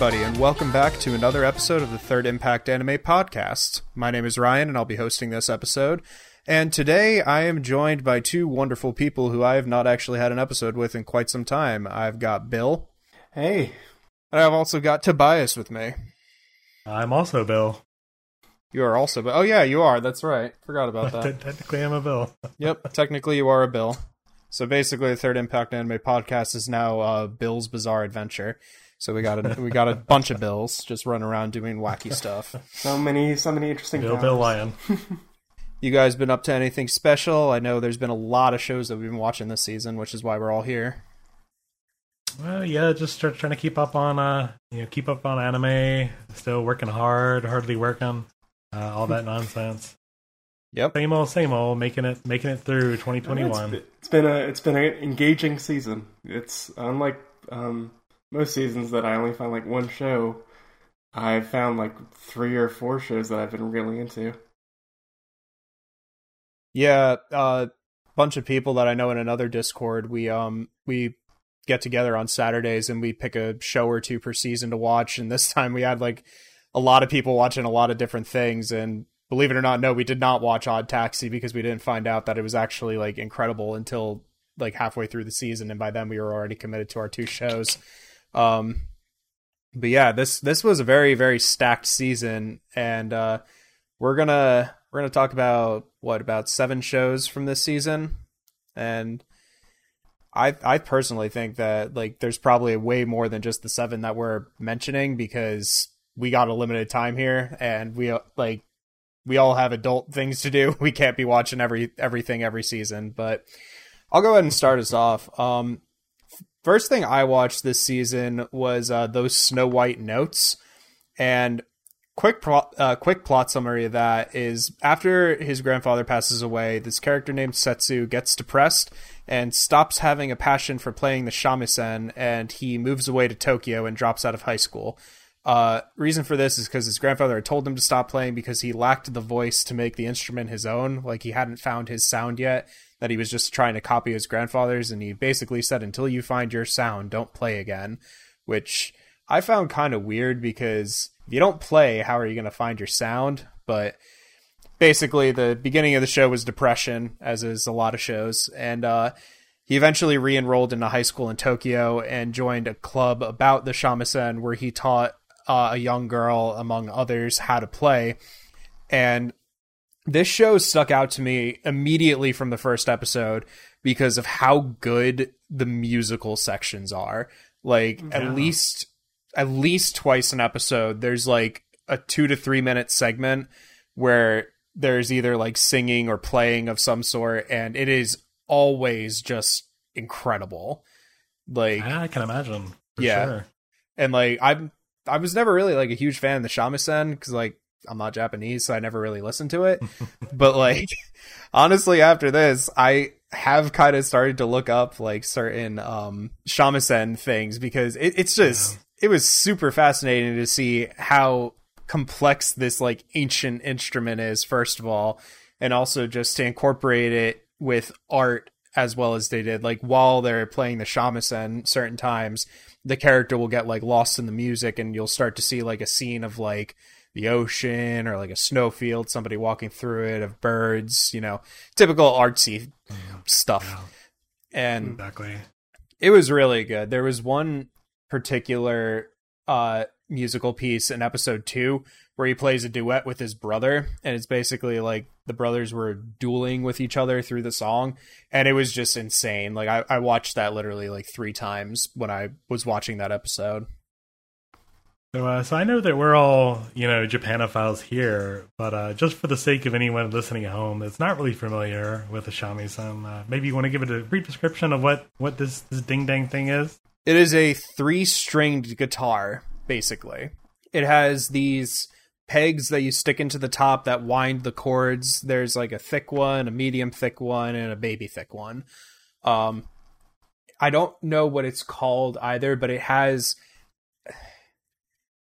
everybody, and welcome back to another episode of the Third Impact Anime Podcast. My name is Ryan, and I'll be hosting this episode. And today I am joined by two wonderful people who I have not actually had an episode with in quite some time. I've got Bill, Hey, and I've also got Tobias with me. I'm also Bill. You are also, but oh yeah, you are. That's right. Forgot about that. technically, I'm a Bill. yep, technically you are a Bill. So basically, the Third Impact Anime Podcast is now uh, Bill's Bizarre Adventure. So we got a we got a bunch of Bills just running around doing wacky stuff. so many, so many interesting. Bill, powers. Bill Lion. You guys been up to anything special? I know there's been a lot of shows that we've been watching this season, which is why we're all here. Well, yeah, just start trying to keep up on, uh, you know, keep up on anime. Still working hard, hardly working, uh, all that nonsense. Yep. Same old, same old. Making it, making it through 2021. been- it's been a, it's been an engaging season. It's unlike um, most seasons that I only find like one show. I've found like three or four shows that I've been really into. Yeah, a uh, bunch of people that I know in another Discord, we um we get together on Saturdays and we pick a show or two per season to watch. And this time we had like a lot of people watching a lot of different things. And believe it or not, no, we did not watch Odd Taxi because we didn't find out that it was actually like incredible until like halfway through the season, and by then we were already committed to our two shows. Um, but yeah, this this was a very very stacked season, and uh, we're gonna we're gonna talk about what about seven shows from this season, and I I personally think that like there's probably way more than just the seven that we're mentioning because we got a limited time here, and we like we all have adult things to do. We can't be watching every everything every season, but I'll go ahead and start us off. Um, first thing I watched this season was uh, those Snow White notes, and quick plot, uh, quick plot summary of that is after his grandfather passes away, this character named Setsu gets depressed and stops having a passion for playing the shamisen, and he moves away to Tokyo and drops out of high school. Uh, reason for this is because his grandfather had told him to stop playing because he lacked the voice to make the instrument his own. Like he hadn't found his sound yet, that he was just trying to copy his grandfather's, and he basically said, "Until you find your sound, don't play again," which I found kind of weird because if you don't play, how are you going to find your sound? But basically, the beginning of the show was depression, as is a lot of shows, and uh, he eventually re-enrolled in a high school in Tokyo and joined a club about the shamisen, where he taught uh, a young girl, among others, how to play. And this show stuck out to me immediately from the first episode because of how good the musical sections are. Like Yeah. at least at least twice an episode there's like a 2 to 3 minute segment where there's either like singing or playing of some sort and it is always just incredible. Like Yeah, I can imagine. For Yeah. Sure. and like I'm I was never really like a huge fan of the shamisen because like I'm not Japanese, so I never really listened to it. but like honestly, after this, I have kind of started to look up like certain um shamisen things because it, it's just it was super fascinating to see how complex this like ancient instrument is first of all and also just to incorporate it with art as well as they did like while they're playing the shamisen certain times the character will get like lost in the music and you'll start to see like a scene of like the ocean or like a snowfield somebody walking through it of birds you know typical artsy stuff and Exactly. it was really good. There was one particular uh musical piece in episode 2 where he plays a duet with his brother and it's basically like the brothers were dueling with each other through the song and it was just insane. Like I, I watched that literally like 3 times when I was watching that episode. So, uh, so I know that we're all, you know, Japanophiles here, but uh, just for the sake of anyone listening at home that's not really familiar with the shamisen, uh, maybe you want to give it a brief description of what what this this ding dang thing is. It is a three stringed guitar, basically. It has these pegs that you stick into the top that wind the cords. There's like a thick one, a medium thick one, and a baby thick one. Um, I don't know what it's called either, but it has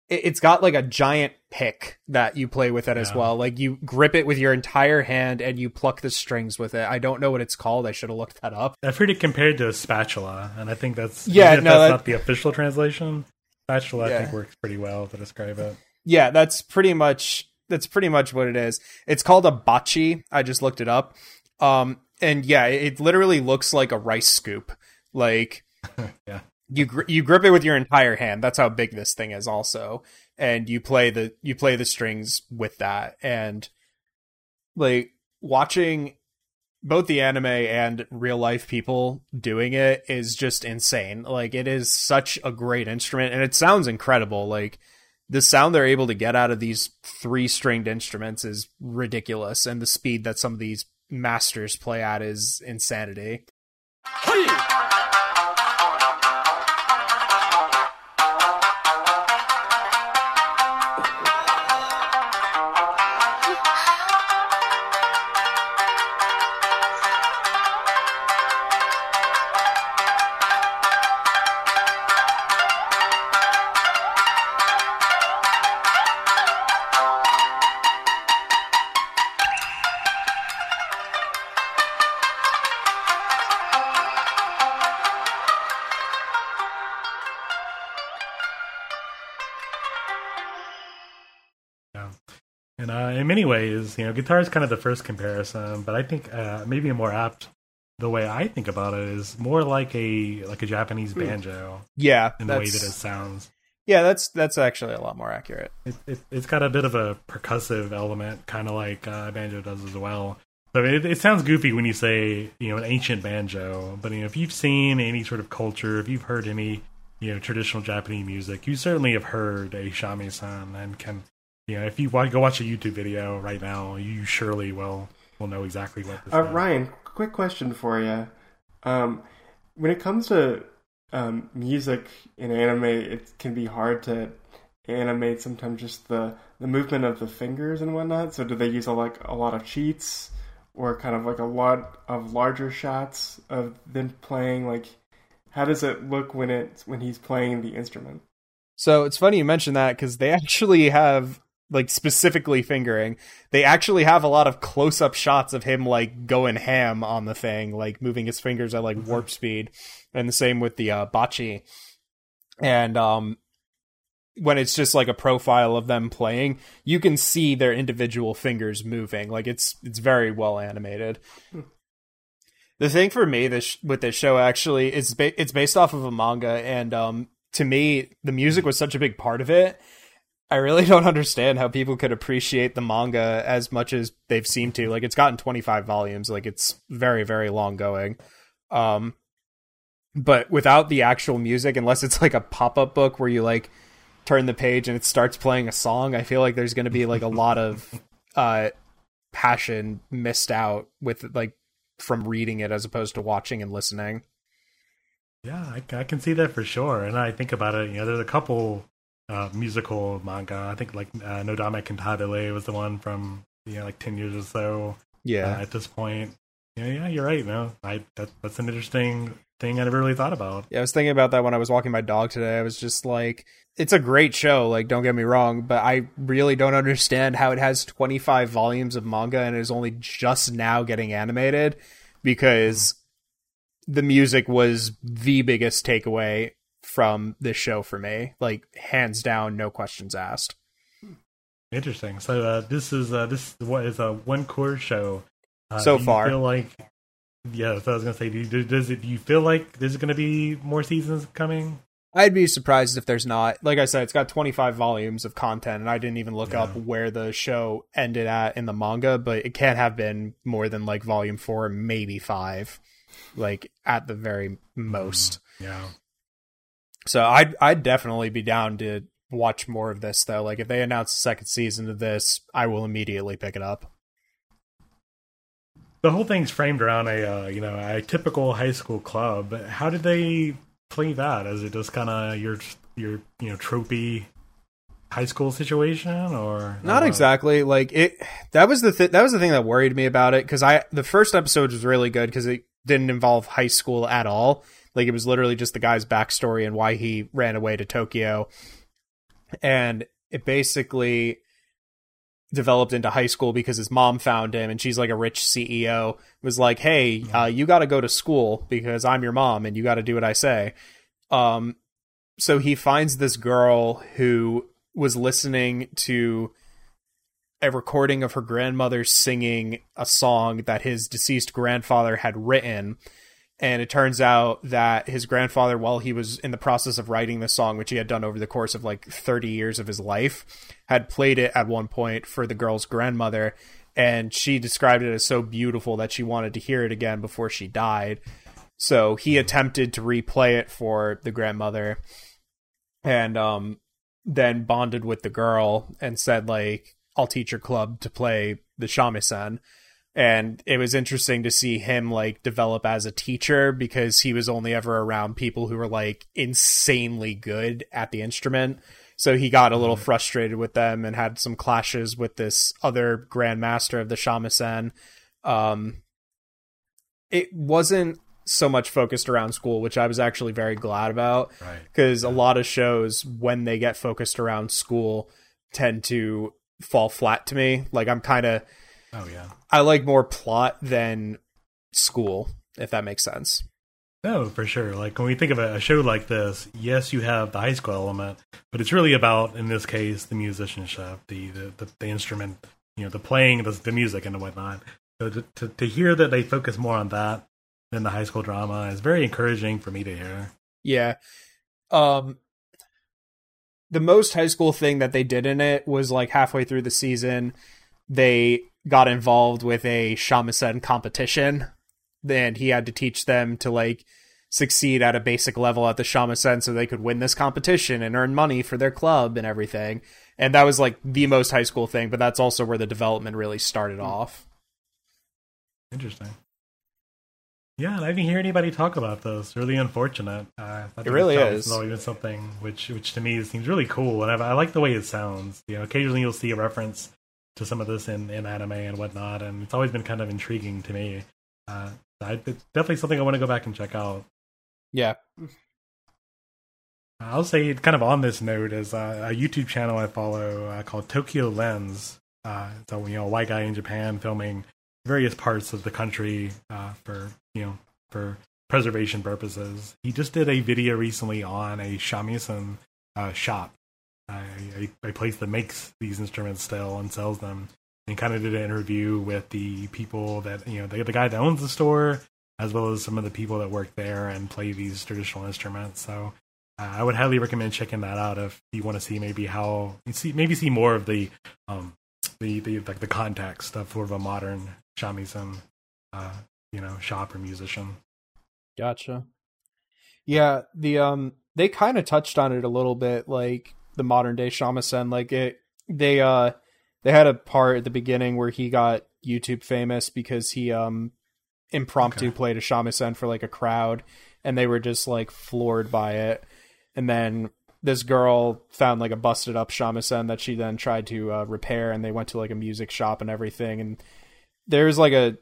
it- it's got like a giant pick that you play with it as well. Like you grip it with your entire hand and you pluck the strings with it. I don't know what it's called. I should have looked that up. I've heard it compared to a spatula, and I think that's Yeah, if no, that's that- not the official translation. Spatula, I Yeah. think, works pretty well to describe it. Yeah, that's pretty much that's pretty much what it is. It's called a bachi. I just looked it up. Um and yeah, it, it literally looks like a rice scoop. Like Yeah. you gr- you grip it with your entire hand. That's how big this thing is also. And you play the you play the strings with that and like watching both the anime and real life people doing it is just insane. Like it is such a great instrument and it sounds incredible. Like the sound they're able to get out of these three stringed instruments is ridiculous and the speed that some of these masters play at is insanity. Yeah. Uh, in many ways, you know, guitar is kind of the first comparison, but I think uh, maybe a more apt the way I think about it is more like a like a Japanese banjo Yeah, in the way that it sounds. Yeah, that's that's actually a lot more accurate. It, it, it's got a bit of a percussive element, kind of like uh, banjo does as well. So it, it sounds goofy when you say you know an ancient banjo, but you know if you've seen any sort of culture, if you've heard any you know traditional Japanese music, you certainly have heard a shamisen and can you know if you want go watch a YouTube video right now, you surely will will know exactly what this Uh, is. Ryan, quick question for you. Um, when it comes to um, music in anime, it can be hard to animate sometimes just the, the movement of the fingers and whatnot. So do they use a, like a lot of cheats or kind of like a lot of larger shots of them playing? Like, how does it look when it when he's playing the instrument? So it's funny you mention that because they actually have like specifically fingering. They actually have a lot of close up shots of him like going ham on the thing, like moving his fingers at like warp speed, and the same with the uh, bachi. And um, when it's just like a profile of them playing, you can see their individual fingers moving. Like it's it's very well animated. The thing for me this with this show actually is ba- it's based off of a manga, and um, to me the music was such a big part of it. I really don't understand how people could appreciate the manga as much as they've seemed to. Like it's gotten 25 volumes, like it's very very long going. Um but without the actual music unless it's like a pop-up book where you like turn the page and it starts playing a song, I feel like there's going to be like a lot of uh passion missed out with like from reading it as opposed to watching and listening. Yeah, I, I can see that for sure. And I think about it, you know, there's a couple uh, musical manga. I think like uh, Nodame Cantabile was the one from you know like ten years or so uh, Yeah. at this point. Yeah, yeah, you're right. No, I that, that's an interesting thing I never really thought about. Yeah, I was thinking about that when I was walking my dog today. I was just like, it's a great show, like, don't get me wrong, but I really don't understand how it has 25 volumes of manga and is only just now getting animated because the music was the biggest takeaway from this show for me. Like, hands down, no questions asked. Interesting. So uh, this is uh, this what is a one core show uh, So far. Feel like yeah, so I was gonna say, do you, does it? Do you feel like there's gonna be more seasons coming? I'd be surprised if there's not. Like I said, it's got 25 volumes of content, and I didn't even look Yeah. up where the show ended at in the manga, but it can't have been more than like volume four, maybe five, like at the very most. Yeah. So I'd I'd definitely be down to watch more of this though. Like if they announce a second season of this, I will immediately pick it up. the whole thing's framed around a uh, you know a typical high school club. How did they play that? Is it just kind of your your you know tropey high school situation or Not exactly. Like it. That was the th- that was the thing that worried me about it because I the first episode was really good because it didn't involve high school at all. Like it was literally just the guy's backstory and why he ran away to Tokyo, and it basically developed into high school because his mom found him and she's like a rich CEO was like hey uh, you got to go to school because I'm your mom and you got to do what I say. Um so he finds this girl who was listening to a recording of her grandmother singing a song that his deceased grandfather had written and it turns out that his grandfather while he was in the process of writing the song which he had done over the course of like 30 years of his life had played it at one point for the girl's grandmother. And she described it as so beautiful that she wanted to hear it again before she died. So he attempted to replay it for the grandmother. And um then bonded with the girl and said like I'll teach your club to play the shamisen and it was interesting to see him like develop as a teacher because he was only ever around people who were like insanely good at the instrument. So he got a little frustrated with them and had some clashes with this other grandmaster of the shamisen. Um it wasn't so much focused around school which i was actually very glad about right. because a lot of shows when they get focused around school tend to fall flat to me. Like i'm kind of oh yeah i like more plot than school if that makes sense No, for sure. Like when we think of a, show like this, yes, you have the high school element, but it's really about, in this case, the musicianship, the the, the, the instrument, you know, the playing, the, the music, and the whatnot. So to, to to hear that they focus more on that than the high school drama is very encouraging for me to hear. yeah um the most high school thing that they did in it was like halfway through the season they got involved with a shamisen competition and he had to teach them to like succeed at a basic level at the shamisen so they could win this competition and earn money for their club and everything and that was like the most high school thing but that's also where the development really started off Interesting. Yeah, and I didn't hear anybody talk about this. Really unfortunate. Uh, I think really is. always been something which, which to me seems really cool, and I, I like the way it sounds. You know, occasionally you'll see a reference to some of this in, in anime and whatnot, and it's always been kind of intriguing to me. Uh, I, it's definitely something I want to go back and check out. yeah I'll say, kind of on this note, is uh, a YouTube channel I follow uh, called Tokyo Lens. Uh, so you know, a white guy in Japan filming various parts of the country uh, for you know for preservation purposes. He just did a video recently on a shamisen uh, shop, uh, a, a place that makes these instruments still and sells them. And kind of did an interview with the people that you know, the, the guy that owns the store, as well as some of the people that work there and play these traditional instruments. So uh, I would highly recommend checking that out if you want to see maybe how see maybe see more of the um the the like the context of sort of a modern shamisen uh you know shop or musician. Gotcha. Yeah, the um they kind of touched on it a little bit like the modern day shamisen like it they uh they had a part at the beginning where he got YouTube famous because he um impromptu Okay. played a shamisen for like a crowd and they were just like floored by it. And then this girl found like a busted up shamisen that she then tried to uh, repair and they went to like a music shop and everything and there's like a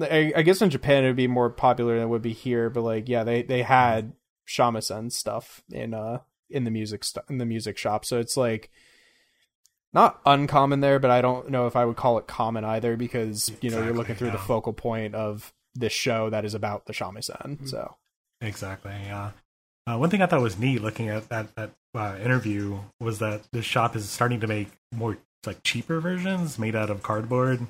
I, I guess in Japan it would be more popular than it would be here, but like yeah, they they had shamisen stuff in uh in the music st- in the music shop, so it's like not uncommon there, but I don't know if I would call it common either because you know you're looking through the focal point of this show that is about the shamisen. So Exactly. Yeah. Uh, one thing I thought was neat looking at that that uh, interview was that the shop is starting to make more like cheaper versions made out of cardboard.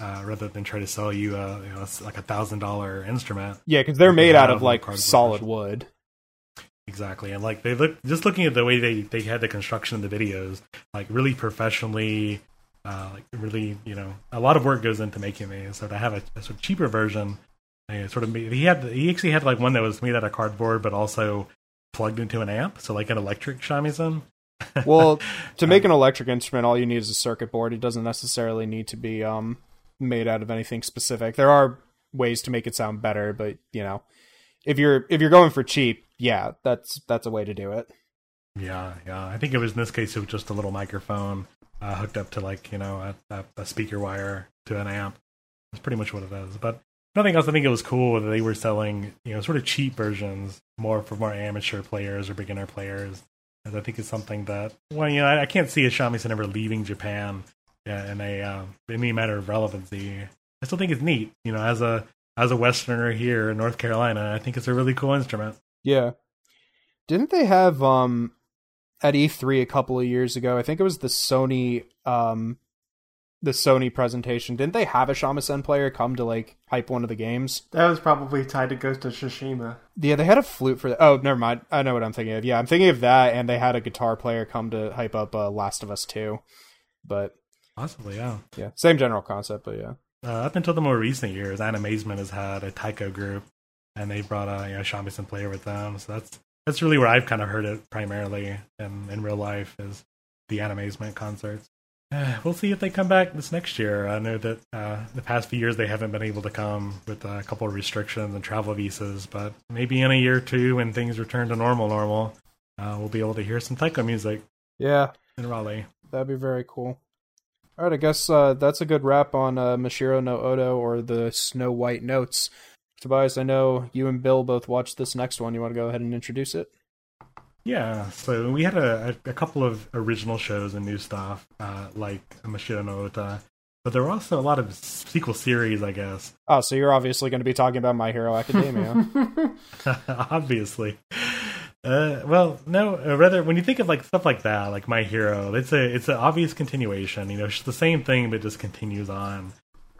Uh, rather than try to sell you, a, you know, like a thousand dollar instrument, yeah, because they're made out of like solid version. wood. Exactly, and like they look just looking at the way they they had the construction of the videos, like really professionally, uh, like really you know a lot of work goes into making these. So to have a, a sort of cheaper version, uh, sort of made, he had he actually had like one that was made out of cardboard, but also plugged into an amp, so like an electric shamisen. Well, to make an electric instrument, all you need is a circuit board. It doesn't necessarily need to be um made out of anything specific. There are ways to make it sound better, but you know, if you're if you're going for cheap, yeah, that's that's a way to do it. Yeah, yeah. I think it was in this case it was just a little microphone uh, hooked up to like you know a, a, speaker wire to an amp. That's pretty much what it is. But nothing else. I think it was cool that they were selling you know sort of cheap versions more for more amateur players or beginner players. And I think it's something that well you know I, I can't see a shamisen ever leaving Japan yeah, in a uh, any matter of relevancy. I still think it's neat. You know, as a as a Westerner here in North Carolina, I think it's a really cool instrument. Yeah. Didn't they have um at E3 a couple of years ago? I think it was the Sony um the Sony presentation. Didn't they have a shamisen player come to like hype one of the games? That was probably tied to Ghost of Tsushima. Yeah, they had a flute for that. Oh, never mind. I know what I'm thinking of. Yeah, I'm thinking of that, and they had a guitar player come to hype up uh, Last of Us 2. But Possibly, yeah. yeah, same general concept, but yeah. Uh, up until the more recent years, Animazement has had a taiko group, and they brought a you know, player with them. So that's that's really where I've kind of heard it primarily in, in real life is the Animazement concerts. Uh, we'll see if they come back this next year. I know that uh, the past few years they haven't been able to come with a couple of restrictions and travel visas, but maybe in a year or two when things return to normal, normal, uh, we'll be able to hear some taiko music Yeah, in Raleigh. that'd be very cool. All right, I guess uh, that's a good wrap on uh, Mashiro no Oto or the Snow White Notes. Tobias, I know you and Bill both watched this next one. You want to go ahead and introduce it? Yeah, so we had a, a, a couple of original shows and new stuff, uh, like Mashiro no Oto, but there were also a lot of sequel series, I guess. Oh, so you're obviously going to be talking about My Hero Academia. Obviously. Uh, well, no. Uh, rather, when you think of like stuff like that, like My Hero, it's a it's an obvious continuation. You know, it's the same thing, but just continues on.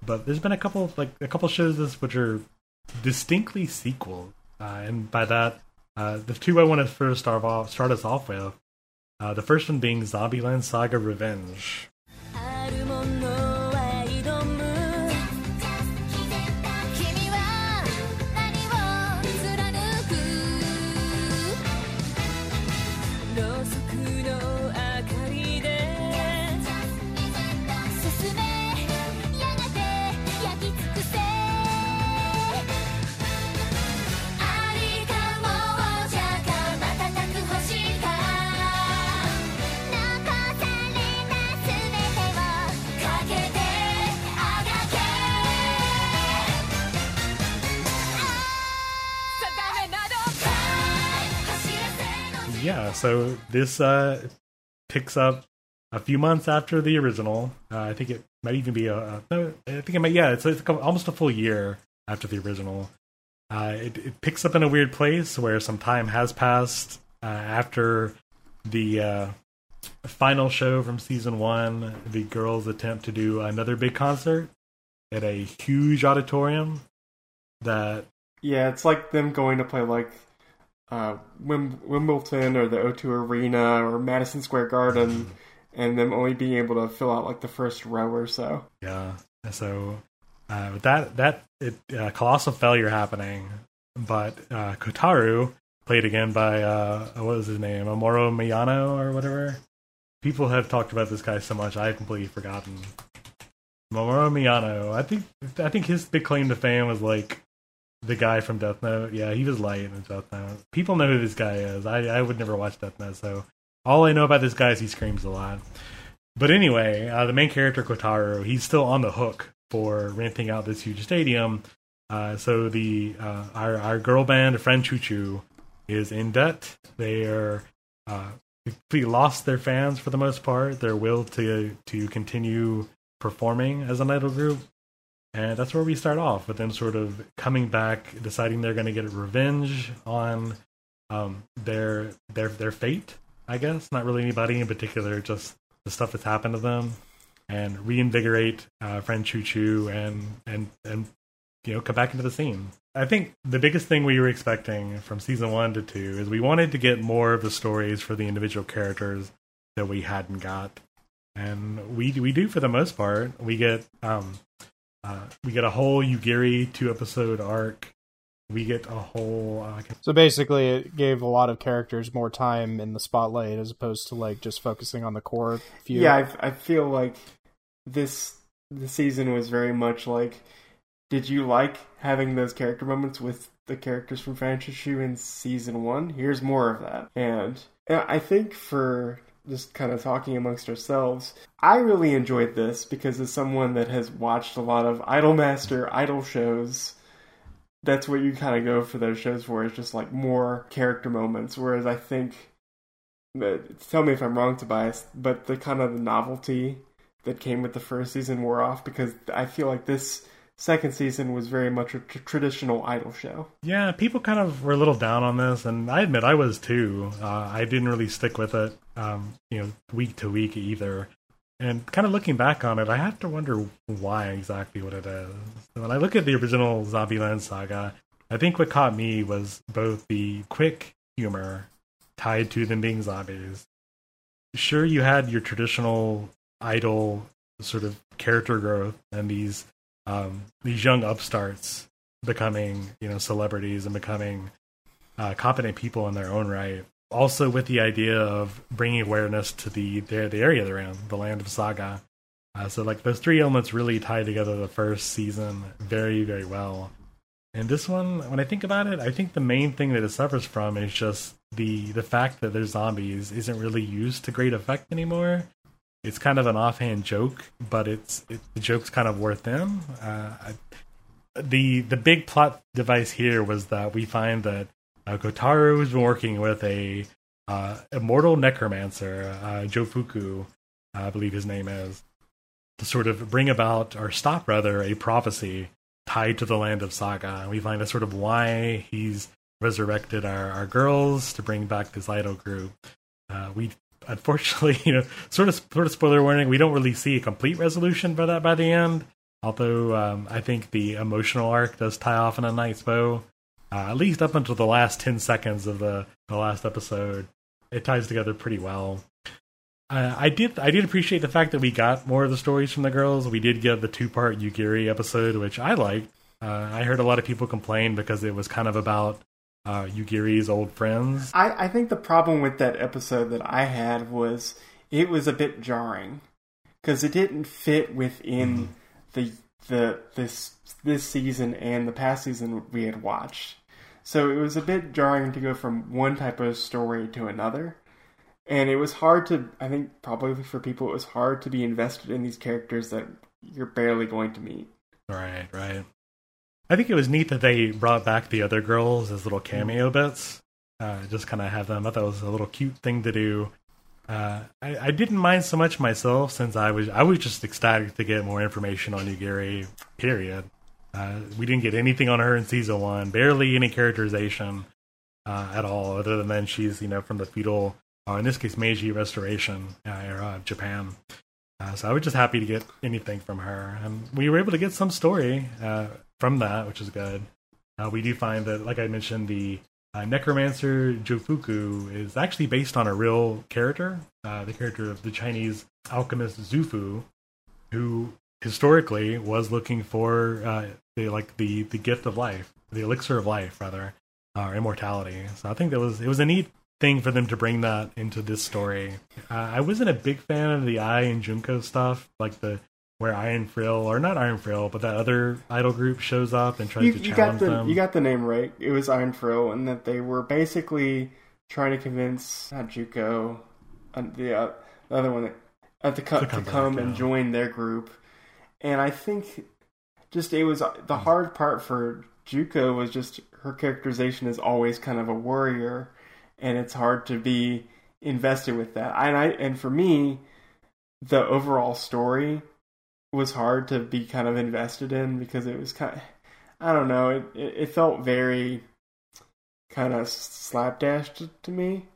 But there's been a couple like a couple shows this which are distinctly sequels, uh, and by that, uh, the two I want to first start off start us off with. Uh, the first one being Zombieland Saga Revenge. Yeah, so this uh, picks up a few months after the original. Uh, I think it might even be a, a no, I think it might. Yeah, it's, it's almost a full year after the original. Uh, it, it picks up in a weird place where some time has passed uh, after the uh, final show from season one. The girls attempt to do another big concert at a huge auditorium that Yeah, it's like them going to play like uh, Wim- Wimbledon or the O2 Arena or Madison Square Garden, and them only being able to fill out like the first row or so. Yeah. So uh, that that it, uh, colossal failure happening, but uh, Kotaro played again by uh, what was his name, Amoro Miyano or whatever. People have talked about this guy so much, I've completely forgotten. Mamoru Miyano. I think I think his big claim to fame was like the guy from Death Note. Yeah, he was light in Death Note. People know who this guy is. I, I would never watch Death Note, so all I know about this guy is he screams a lot. But anyway, uh, the main character Kotaro, he's still on the hook for renting out this huge stadium. Uh, so the uh, our our girl band, Franchouchou, is in debt. They are uh, completely lost their fans for the most part. Their will to to continue performing as an idol group, and that's where we start off with them sort of coming back, deciding they're going to get revenge on um, their their their fate. I guess not really anybody in particular, just the stuff that's happened to them, and reinvigorate uh, Franchouchou and and and you know come back into the scene. I think the biggest thing we were expecting from season one to two is we wanted to get more of the stories for the individual characters that we hadn't got, and we we do for the most part. We get um uh, we get a whole Yugiri two episode arc. We get a whole uh, So basically, it gave a lot of characters more time in the spotlight as opposed to like just focusing on the core few. Yeah, I, I feel like this the season was very much like. Did you like having those character moments with the characters from Franchouchou in season one. Here's more of that. And uh, I think for just kind of talking amongst ourselves, I really enjoyed this because as someone that has watched a lot of Idolmaster idol shows, that's what you kind of go for those shows for is just like more character moments. Whereas I think, tell me if I'm wrong, Tobias, but the kind of the novelty that came with the first season wore off because I feel like this second season was very much a traditional idol show. Yeah, people kind of were a little down on this, and I admit I was too. Uh, I didn't really stick with it, um, you know, week to week either. And kind of looking back on it, I have to wonder why exactly what it is. When I look at the original Zombieland saga, I think what caught me was both the quick humor tied to them being zombies. Sure, you had your traditional idol sort of character growth and these um, these young upstarts becoming you know celebrities and becoming uh, competent people in their own right. Also, with the idea of bringing awareness to the the, the area they're in, the land of Saga. Uh, so, like those three elements really tie together the first season very, very well. And this one, when I think about it, I think the main thing that it suffers from is just the the fact that they're zombies isn't really used to great effect anymore it's kind of an offhand joke, but it's it, the joke's kind of worth them. Uh, I, the the big plot device here was that we find that uh, has been working with a uh, immortal necromancer, uh, Jofuku, I believe his name is, to sort of bring about or stop rather a prophecy tied to the land of Saga. And we find out sort of why he's resurrected our, our girls to bring back this idol group. Uh, we unfortunately, you know, sort of sort of spoiler warning, we don't really see a complete resolution by that by the end. Although um, I think the emotional arc does tie off in a nice bow, uh, at least up until the last ten seconds of the the last episode, it ties together pretty well. Uh, I did I did appreciate the fact that we got more of the stories from the girls. We did get the two part Yugiri episode, which I liked. Uh, I heard a lot of people complain because it was kind of about uh, Yugiri's old friends. I, I think the problem with that episode that I had was it was a bit jarring because it didn't fit within the the this this season and the past season we had watched. So it was a bit jarring to go from one type of story to another. And it was hard to I think probably for people it was hard to be invested in these characters that you're barely going to meet. Right, right. I think it was neat that they brought back the other girls as little cameo bits. Uh, just kind of have them. I thought that was a little cute thing to do. Uh, I, I didn't mind so much myself since I was I was just ecstatic to get more information on Yugiri. Period. Uh, we didn't get anything on her in season one. Barely any characterization uh, at all, other than she's you know from the feudal, or in this case Meiji Restoration uh, era of Japan. Uh, so I was just happy to get anything from her, and we were able to get some story uh, from that, which is good. Uh, we do find that, like I mentioned, the uh, necromancer Jofuku is actually based on a real character, uh, the character of the Chinese alchemist Xu Fu, who historically was looking for uh, the like the the gift of life, the elixir of life, rather, or immortality. So I think that was it was a neat thing for them to bring that into this story. Uh, I wasn't a big fan of the Ai and Junko stuff, like the where Iron Frill or not Iron Frill, but that other idol group shows up and tries You, to you got challenge the them. you got the name right. It was Iron Frill, and that they were basically trying to convince not Junko, uh, the, uh, the other one that uh, to, co- To to come come, back, and yeah. join their group. And I think just it was the hard part for Junko was just her characterization is always kind of a warrior, and it's hard to be invested with that. And I and for me, the overall story was hard to be kind of invested in because it was kind of, I don't know, it, it, it felt very kind of slapdash to me.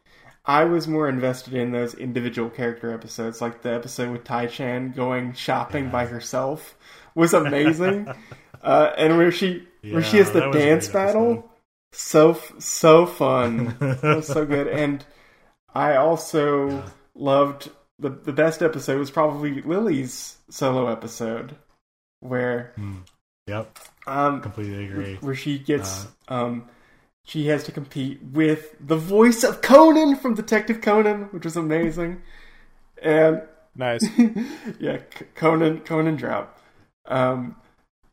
I was more invested in those individual character episodes, like the episode with Tae-chan going shopping by herself was amazing, uh, and where she where she has the that was a dance battle, so so fun, so good, and I also loved the the best episode was probably Lily's solo episode, where Yep, um completely agree. where she gets um she has to compete with the voice of Conan from Detective Conan, which was amazing, and Nice. yeah, Conan Conan drop, um,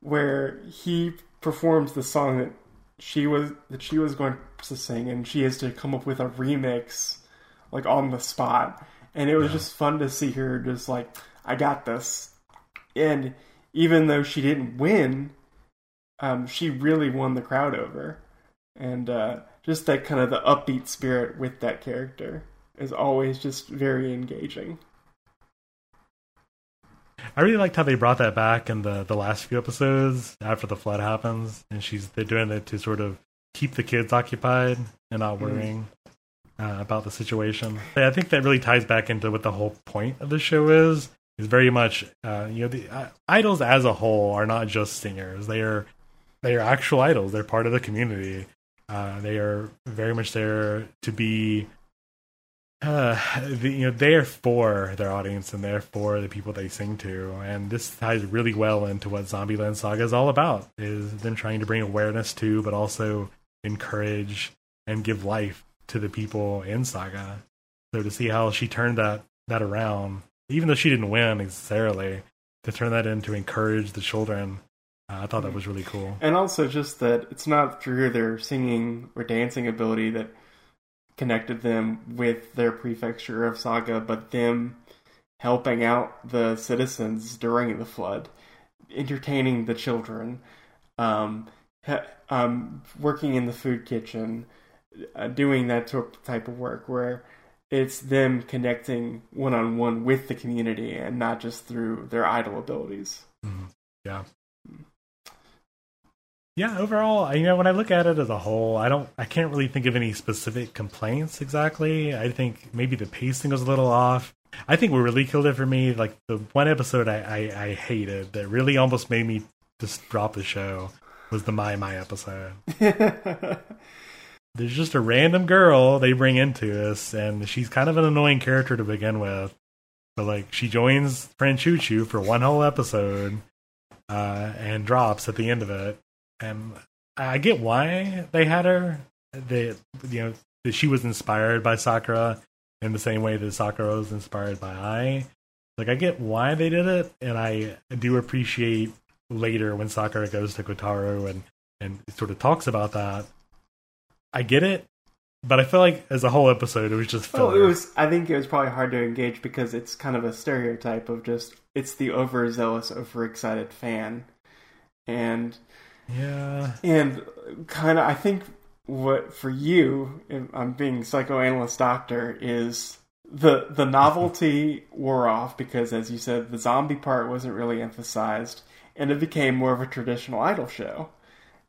where he performs the song that she was that she was going to sing, and she has to come up with a remix, like on the spot. And it was just fun to see her just like, I got this. And even though she didn't win, um, she really won the crowd over. And uh, just that kind of the upbeat spirit with that character is always just very engaging. I really liked how they brought that back in the the last few episodes after the flood happens, and she's they're doing it to sort of keep the kids occupied and not worrying uh, about the situation. I think that really ties back into what the whole point of the show is. Is very much uh, you know the uh, idols as a whole are not just singers; they are they are actual idols. They're part of the community. Uh, they are very much there to be uh, the, you know they're for their audience and they're for the people they sing to and this ties really well into what zombieland saga is all about is them trying to bring awareness to but also encourage and give life to the people in saga. So to see how she turned that that around even though she didn't win necessarily to turn that into encourage the children uh, i thought that was really cool. And also just that it's not through their singing or dancing ability that connected them with their prefecture of Saga, but them helping out the citizens during the flood, entertaining the children, um, um, working in the food kitchen, uh, doing that type of work where it's them connecting one on one with the community and not just through their idol abilities. Yeah. Yeah, overall, you know, when I look at it as a whole, I don't, I can't really think of any specific complaints exactly. I think maybe the pacing was a little off. I think what really killed it for me, like the one episode I, I, I hated that really almost made me just drop the show, was the Maimai episode. There's just a random girl they bring into this, and she's kind of an annoying character to begin with. But like, she joins Franchouchou for one whole episode, uh, and drops at the end of it. And I get why they had her. They, you know, that she was inspired by Sakura in the same way that Sakura was inspired by Ai. Like, I get why they did it, and I do appreciate later when Sakura goes to Kotaro and and sort of talks about that. I get it, but I feel like as a whole episode, it was just Well, it was. I think it was probably hard to engage because it's kind of a stereotype of just it's the overzealous, overexcited fan, and yeah, and kind of I think what for you, I'm being psychoanalyst doctor, is the the novelty wore off because, as you said, the zombie part wasn't really emphasized, and it became more of a traditional idol show.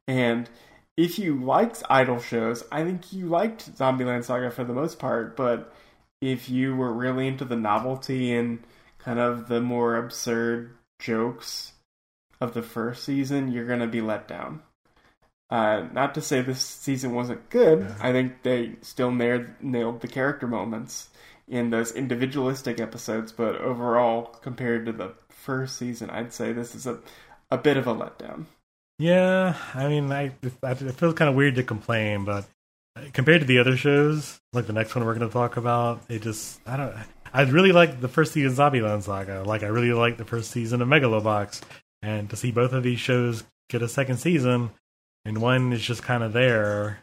And if you liked idol shows, I think you liked Zombieland Saga for the most part. But if you were really into the novelty and kind of the more absurd jokes of the first season, you're gonna be let down. Uh, not to say this season wasn't good. I think they still nailed, nailed the character moments in those individualistic episodes, but overall, compared to the first season, I'd say this is a a bit of a letdown. yeah. I mean, I, I it feels kind of weird to complain, but compared to the other shows, like the next one we're going to talk about, it just I don't. I really like the first season of Zombieland Saga. Like I really like the first season of Megalobox, and to see both of these shows get a second season, and one is just kind of there,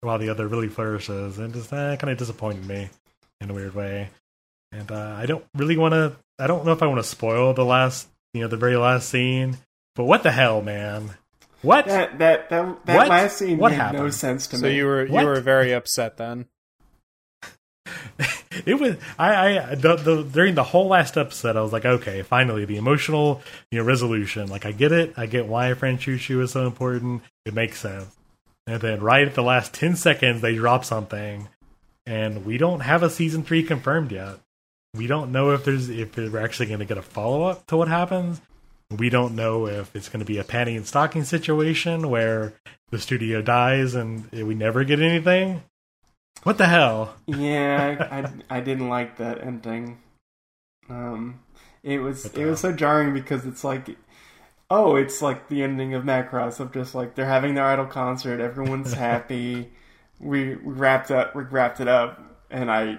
while the other really flourishes, and just uh, kind of disappointed me in a weird way. And uh, I don't really want to. I don't know if I want to spoil the last, you know, the very last scene. But what the hell, man? What? That that that, that What? last scene What made no sense to So me. So you were What? you were very upset then. it was I, I the, the during the whole last episode I was like okay finally the emotional you know resolution. Like I get it. I get why Choo Choo is so important. It makes sense. And then right at the last 10 seconds they drop something and we don't have a season 3 confirmed yet. We don't know if there's if we're actually going to get a follow-up to what happens. We don't know if it's going to be a panty and stocking situation where the studio dies and we never get anything what the hell yeah, I I didn't like that ending. Um, it was it was so jarring because it's like, oh, it's like the ending of Macross of just like they're having their idol concert, everyone's happy. We we wrapped up we wrapped it up, and I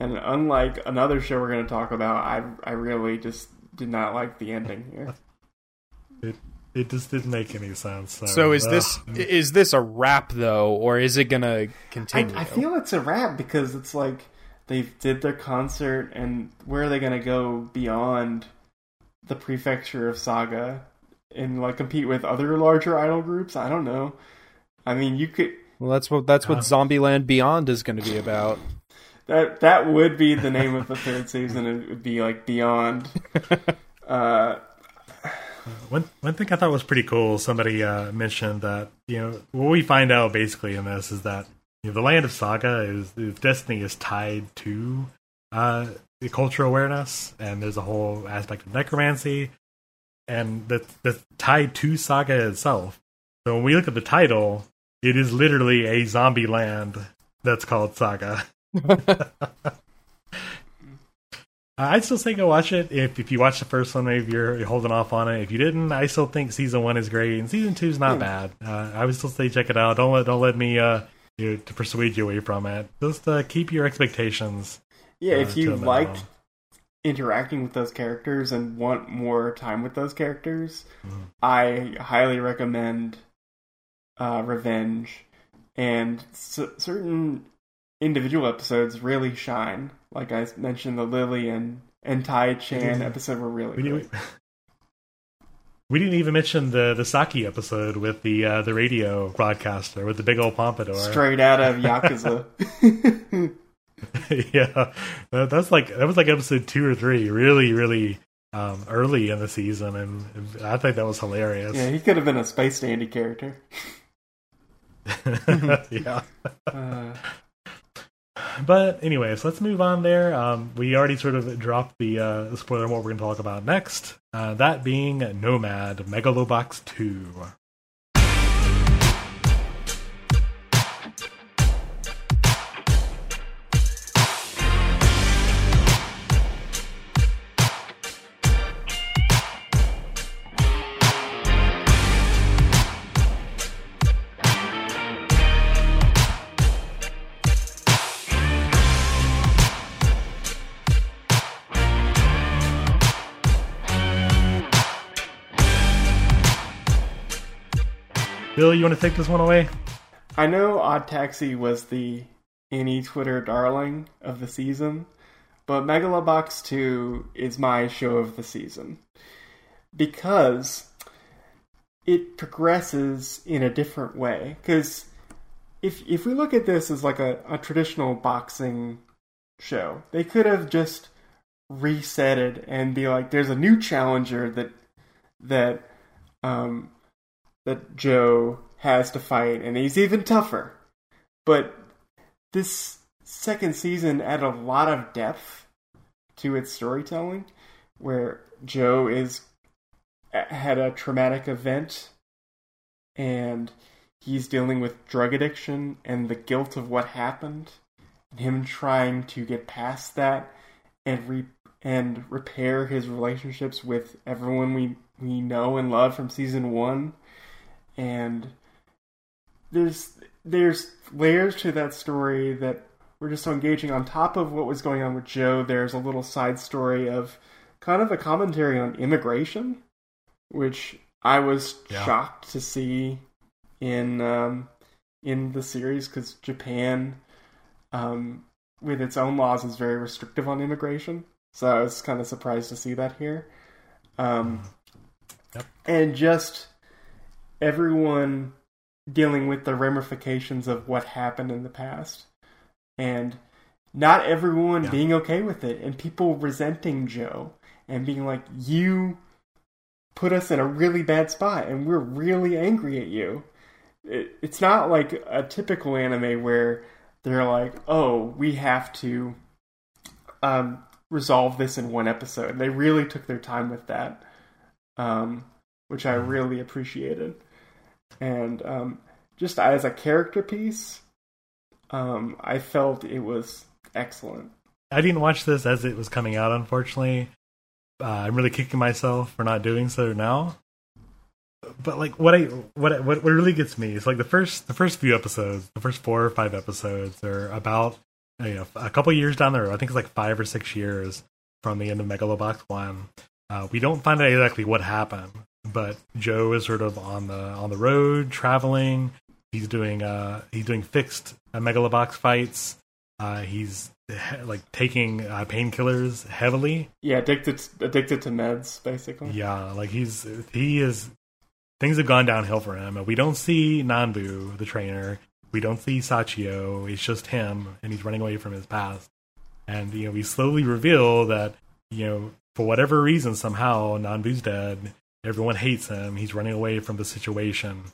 and unlike another show we're going to talk about, I I really just did not like the ending here. it just didn't make any sense. So, So is ugh. this is this a wrap though, or is it gonna I, continue? I feel it's a wrap because it's like they did their concert, and where are they going to go beyond the prefecture of Saga and like compete with other larger idol groups? I don't know. I mean, you could well, that's what that's what Uh, Zombieland Beyond is going to be about. that that would be the name of the third season. It would be like Beyond. Uh, One one thing I thought was pretty cool. Somebody uh, mentioned that you know what we find out basically in this is that you know, the land of Saga is, is destiny is tied to uh, the cultural awareness, and there's a whole aspect of necromancy, and that that's tied to Saga itself. So when we look at the title, it is literally a zombie land that's called Saga. I'd still say go watch it. If if you watch the first one, maybe you're, you're holding off on it. If you didn't, I still think season one is great and season two is not Hmm. bad. Uh, I would still say check it out. Don't let don't let me uh you know, to persuade you away from it. Just uh, keep your expectations. yeah, Uh, if you liked interacting with those characters and want more time with those characters, Mhm. I highly recommend uh, Revenge. And c- certain individual episodes really shine. Like I mentioned, the Lily and and Tae-chan episode were really We, great. we didn't even mention the the Saki episode with the uh, the radio broadcaster with the big old pompadour. Straight out of Yakuza. yeah, that, that's like that was like episode two or three, really, really um, early in the season, and I think that was hilarious. yeah, he could have been a Space Dandy character. yeah. Uh, But anyways, let's move on there. Um, we already sort of dropped the uh, spoiler of what we're going to talk about next. Uh, that being Nomad Megalobox 2. Bill, you want to take this one away? I know Odd Taxi was the any Twitter darling of the season, but Megalobox 2 is my show of the season. Because it progresses in a different way. Because if, if we look at this as like a, a traditional boxing show, they could have just reset it and be like, there's a new challenger that that um, that Joe has to fight, and he's even tougher. But this second season added a lot of depth to its storytelling, where Joe is had a traumatic event, and he's dealing with drug addiction and the guilt of what happened, and him trying to get past that and re- and repair his relationships with everyone we we know and love from season one and there's there's layers to that story that were just so engaging. On top of what was going on with Joe, there's a little side story of kind of a commentary on immigration, which I was Yeah. shocked to see in um, in the series because Japan, um, with its own laws, is very restrictive on immigration. So I was kind of surprised to see that here. Um, Yep. And just everyone dealing with the ramifications of what happened in the past. And not everyone Yeah. being okay with it, and people resenting Joe and being like, You put us in a really bad spot, and we're really angry at you. It, it's not like a typical anime where they're like, Oh, we have to um, resolve this in one episode. They really took their time with that, um, which I really appreciated. And um, just as a character piece, um, I felt it was excellent. I didn't watch this as it was coming out, unfortunately. Uh, I'm really kicking myself for not doing so now. But like what I what what really gets me is like the first the first few episodes, the first four or five episodes are about you know a couple years down the road. I think it's like five or six years from the end of Megalobox One. Uh, we don't find out exactly what happened, but Joe is sort of on the on the road traveling. He's doing uh he's doing fixed uh, megalobox fights. Uh, he's he- like taking uh, painkillers heavily. Yeah, addicted addicted to meds, basically. Yeah, like he's he is things have gone downhill for him. And we don't see Nanbu, the trainer. We don't see Sachio. It's just him, and he's running away from his past. And you know, we slowly reveal that you know, for whatever reason, somehow Nanbu's dead. Everyone hates him. He's running away from the situation.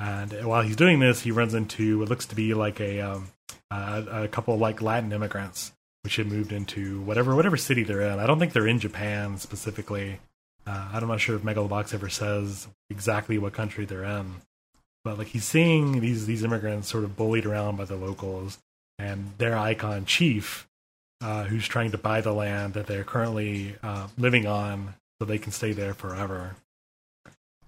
And while he's doing this, he runs into what looks to be like a um, a, a couple of like Latin immigrants, which had moved into whatever whatever city they're in. I don't think they're in Japan specifically. Uh, I'm not sure if Megalobox ever says exactly what country they're in, but like he's seeing these these immigrants sort of bullied around by the locals, and their icon chief, uh, who's trying to buy the land that they're currently uh, living on, so they can stay there forever.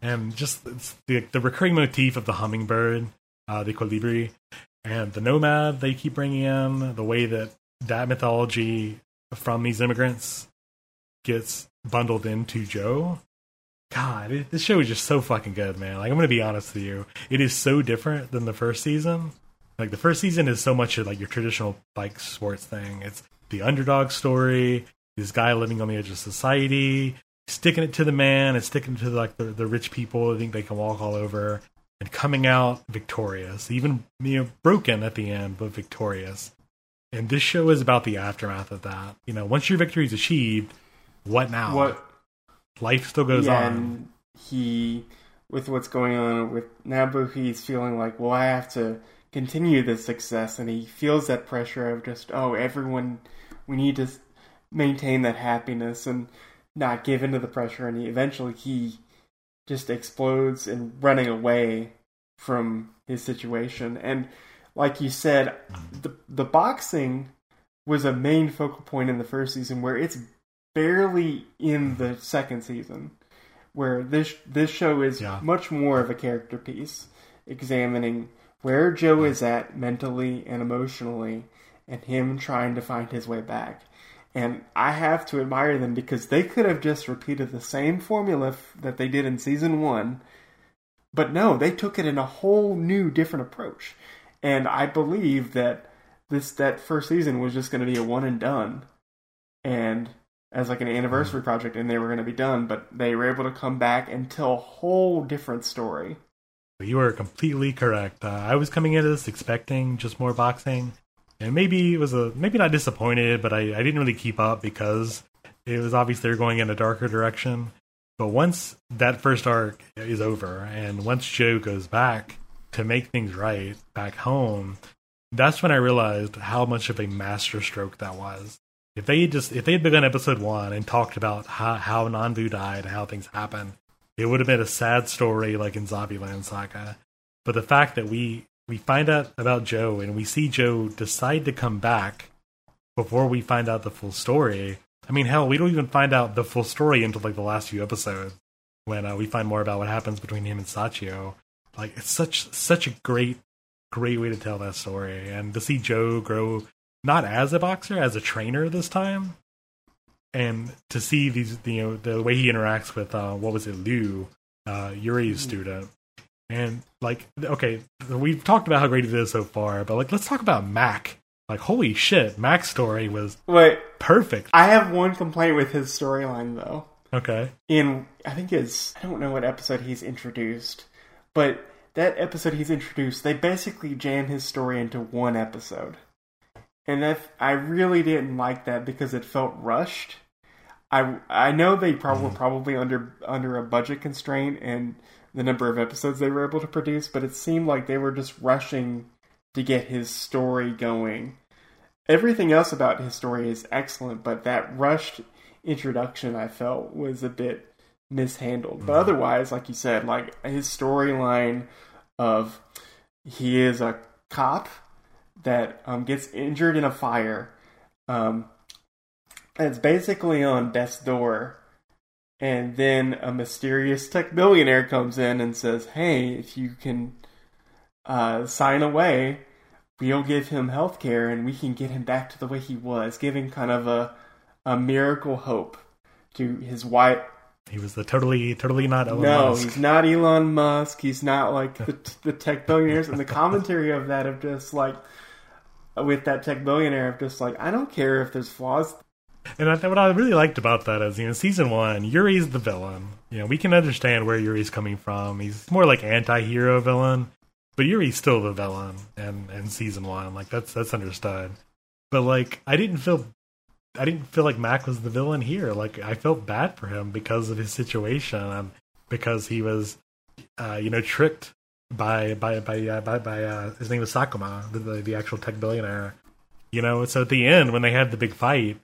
And just the the recurring motif of the hummingbird, uh, the colibri, and the nomad they keep bringing in, the way that that mythology from these immigrants gets bundled into Joe. God, it, this show is just so fucking good, man. Like I'm gonna be honest with you, it is so different than the first season. Like the first season is so much of like your traditional like sports thing. It's the underdog story, this guy living on the edge of society, sticking it to the man and sticking it to like the, the rich people who think they can walk all over and coming out victorious, even you know broken at the end, but victorious. And this show is about the aftermath of that. You know, once your victory is achieved, what now? What Life still goes yeah, on. and he with what's going on with Nanbu, he's feeling like, well, I have to continue this success, and he feels that pressure of just, oh, everyone, we need to maintain that happiness and not give into the pressure, and he, eventually he just explodes and running away from his situation, and like you said, the the boxing was a main focal point in the first season, where it's barely in the second season where this this show is Yeah. much more of a character piece examining where Joe is at mentally and emotionally and him trying to find his way back. And I have to admire them because they could have just repeated the same formula f- that they did in season 1. But no, they took it in a whole new different approach. And I believe that this that first season was just going to be a one and done. And as like an anniversary project and they were going to be done, but they were able to come back and tell a whole different story. You are completely correct. Uh, I was coming into this expecting just more boxing, and maybe it was a maybe not disappointed, but I, I didn't really keep up because it was obvious they were going in a darker direction. But once that first arc is over, and once Joe goes back to make things right back home, that's when I realized how much of a masterstroke that was. If they had just if they had begun episode one and talked about how how Nanbu died, how things happened, it would have been a sad story like in Zombieland Saga. But the fact that we we find out about Joe and we see Joe decide to come back before we find out the full story. I mean, hell, we don't even find out the full story until like the last few episodes when uh, we find more about what happens between him and Sachio. Like it's such such a great great way to tell that story and to see Joe grow not as a boxer as a trainer this time and to see these you know the way he interacts with uh what was it Liu uh Yuri's student and like okay we've talked about how great it is so far but like let's talk about Mac like holy shit Mac's story was Wait, perfect I have one complaint with his storyline though. okay In I think it's I don't know what episode he's introduced, but that episode he's introduced, they basically jam his story into one episode. And that I really didn't like that because it felt rushed. I I know they prob- were probably under under a budget constraint and the number of episodes they were able to produce, but it seemed like they were just rushing to get his story going. Everything else about his story is excellent, but that rushed introduction I felt was a bit mishandled. But otherwise, like you said, like his storyline of he is a cop that um, gets injured in a fire. Um, and it's basically on death's door. And then a mysterious tech billionaire comes in and says, Hey, if you can uh, sign away, we'll give him health care and we can get him back to the way he was, giving kind of a, a miracle hope to his wife He was the totally, totally not Elon no, Musk. he's not Elon Musk. He's not like the the tech billionaires. And the commentary of that of just like with that tech billionaire of just like I don't care if there's flaws. And I, what I really liked about that is, you know, season one, Yuri's the villain. You know, we can understand where Yuri's coming from. He's more like anti-hero villain, but Yuri's still the villain. And in season one, like that's that's understood. But like, I didn't feel, I didn't feel like Mac was the villain here. Like, I felt bad for him because of his situation and because he was, uh, you know, tricked by by by uh, by, by uh, his name was Sakuma, the, the the actual tech billionaire. You know, so at the end when they had the big fight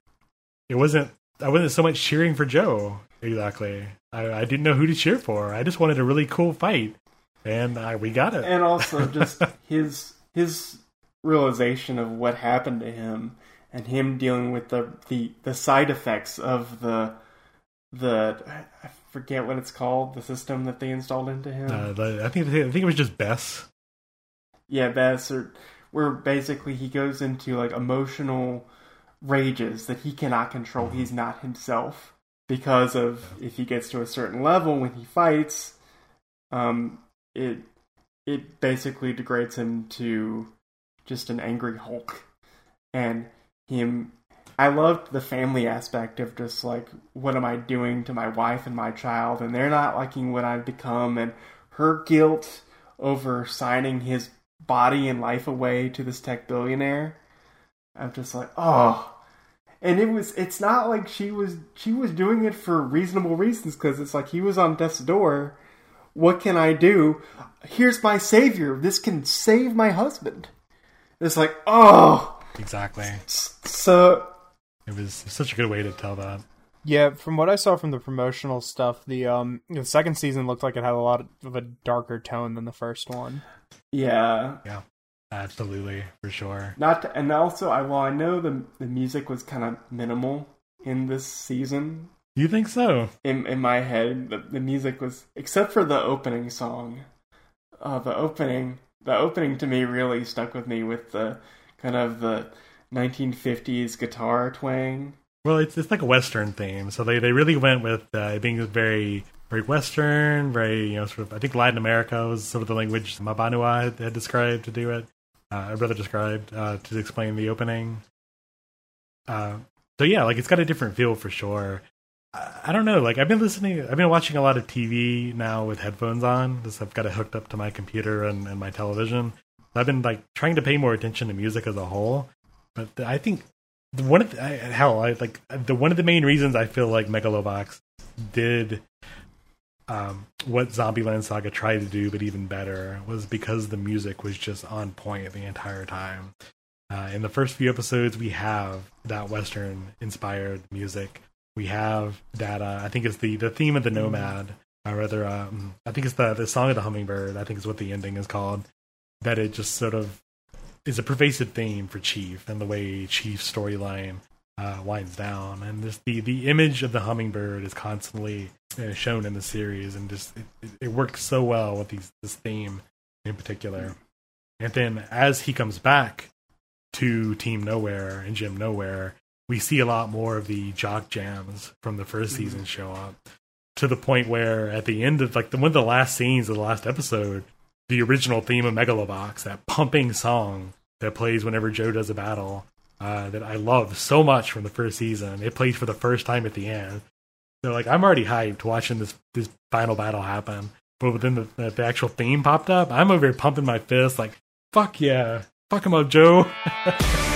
it wasn't I wasn't so much cheering for Joe exactly. I, I didn't know who to cheer for. I just wanted a really cool fight, and I, we got it. and also just his his realization of what happened to him and him dealing with the the, the side effects of the the I forget what it's called the system that they installed into him. Uh, the, I think I think it was just Bess. yeah, Bess, or where basically he goes into like emotional rages that he cannot control. He's not himself because of if he gets to a certain level when he fights, um, it it basically degrades him to just an angry Hulk, and him. I loved the family aspect of just like what am I doing to my wife and my child, and they're not liking what I've become, and her guilt over signing his body and life away to this tech billionaire. I'm just like, oh. And it was it's not like she was she was doing it for reasonable reasons because it's like he was on death's door. What can I do? Here's my savior. This can save my husband. It's like, oh, Exactly. So It was such a good way to tell that. Yeah, from what I saw from the promotional stuff, the um the second season looked like it had a lot of a darker tone than the first one. Yeah. Yeah. Absolutely, for sure. Not to, and also I well I know the the music was kind of minimal in this season. You think so? In in my head, the, the music was except for the opening song. Uh, the opening, the opening to me really stuck with me with the kind of the 1950s guitar twang. Well, it's it's like a Western theme, so they, they really went with uh, being very very Western, very you know sort of. I think Latin America was sort of the language Mabanua had, had described to do it. Uh, or rather described uh, to explain the opening. Uh, so yeah, like it's got a different feel for sure. I, I don't know. Like I've been listening, I've been watching a lot of TV now with headphones on. Just I've got it hooked up to my computer and, and my television. I've been like trying to pay more attention to music as a whole. But I think the- one of the, I, hell, I like the one of the main reasons I feel like Megalobox did um, what Zombieland Saga tried to do, but even better, was because the music was just on point the entire time. Uh, in the first few episodes, we have that Western inspired music. We have that. Uh, I think it's the the theme of the Nomad, or rather, um, I think it's the the song of the Hummingbird. I think is what the ending is called. That it just sort of is a pervasive theme for Chief and the way Chief's storyline uh, winds down, and just the the image of the hummingbird is constantly uh, shown in the series, and just it, it, it works so well with these this theme in particular. And then as he comes back to Team Nowhere and Jim Nowhere, we see a lot more of the jock jams from the 1st season show up to the point where at the end of like the one of the last scenes of the last episode, the original theme of Megalobox, that pumping song that plays whenever Joe does a battle, uh, that I love so much from the first season. It plays for the first time at the end. So like I'm already hyped watching this this final battle happen. But then the, the, the actual theme popped up. I'm over here pumping my fist like, fuck yeah. Fuck him up, Joe.